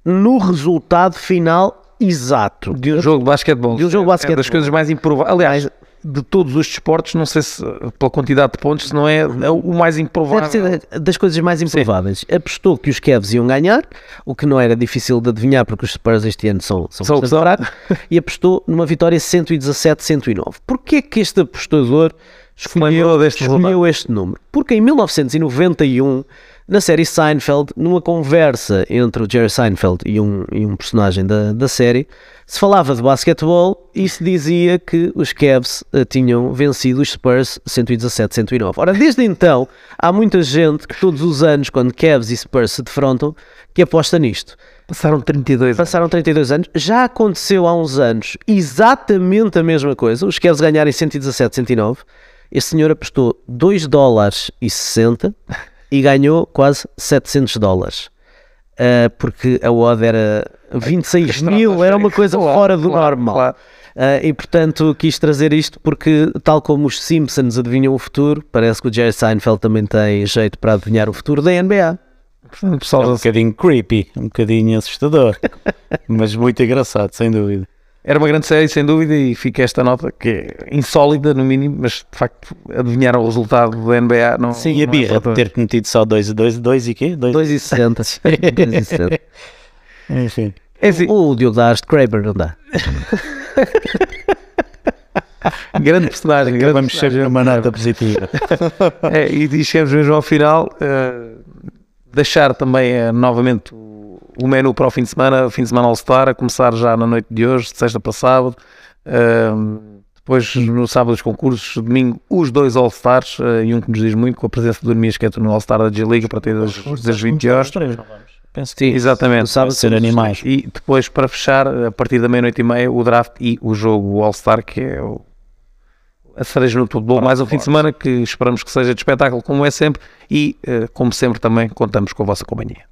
no resultado final exato. De um jogo de basquetebol. De um jogo de basquetebol. É das coisas mais improváveis. Aliás, de todos os desportos, não sei se pela quantidade de pontos, se não é, é o mais improvável. Deve ser das coisas mais improváveis. Apostou que os Cavs iam ganhar, o que não era difícil de adivinhar, porque os Spurs este ano são, são, São fracos, e apostou numa vitória 117-109. Porquê que este apostador escolheu, escolheu este número? Porque em 1991, na série Seinfeld, numa conversa entre o Jerry Seinfeld e um, e um personagem da, da série, se falava de basquetebol e se dizia que os Cavs eh, tinham vencido os Spurs 117-109. Ora, desde então, há muita gente que todos os anos, quando Cavs e Spurs se defrontam, que aposta nisto. Passaram 32 anos. Passaram 32 anos, já aconteceu há uns anos exatamente a mesma coisa, os Cavs ganharem 117-109, este senhor apostou 2 dólares e 60 e ganhou quase 700 dólares. Ah, porque a odd era 26 mil, era uma coisa Claro, fora do claro, normal. claro. Ah, e portanto quis trazer isto porque, tal como os Simpsons adivinham o futuro, parece que o Jerry Seinfeld também tem jeito para adivinhar o futuro da NBA. Portanto, É pessoal, um bocadinho creepy, um bocadinho assustador, [laughs] mas muito engraçado, sem dúvida. Era uma grande série, sem dúvida, e fica esta nota que é insólita, no mínimo, mas de facto, adivinhar o resultado da NBA não. Sim, e a não é birra de ter metido só 2 e 2, 2 e quê? 2 2,60. 2,60. Enfim. É assim, O Diogo da Arte Kraber não dá. [laughs] grande personagem, grande Vamos sempre numa nota positiva. [laughs] É, e, e chegamos mesmo ao final. eh, deixar também eh, novamente o, menu para o fim de semana, fim de semana All-Star, a começar já na noite de hoje, de sexta para sábado. Eh, depois no sábado os concursos, domingo os dois All-Stars eh, e um que nos diz muito com a presença do Hermias Queto no All-Star da G-League a partir das, das 20 horas. Penso que Sim, Exatamente. sábado ser animais. E depois para fechar, a partir da meia-noite e meia, o draft e o jogo All-Star, que é o, a cereja no topo do bolo. Mais um fim de semana que esperamos que seja de espetáculo, como é sempre, e eh, como sempre também contamos com a vossa companhia.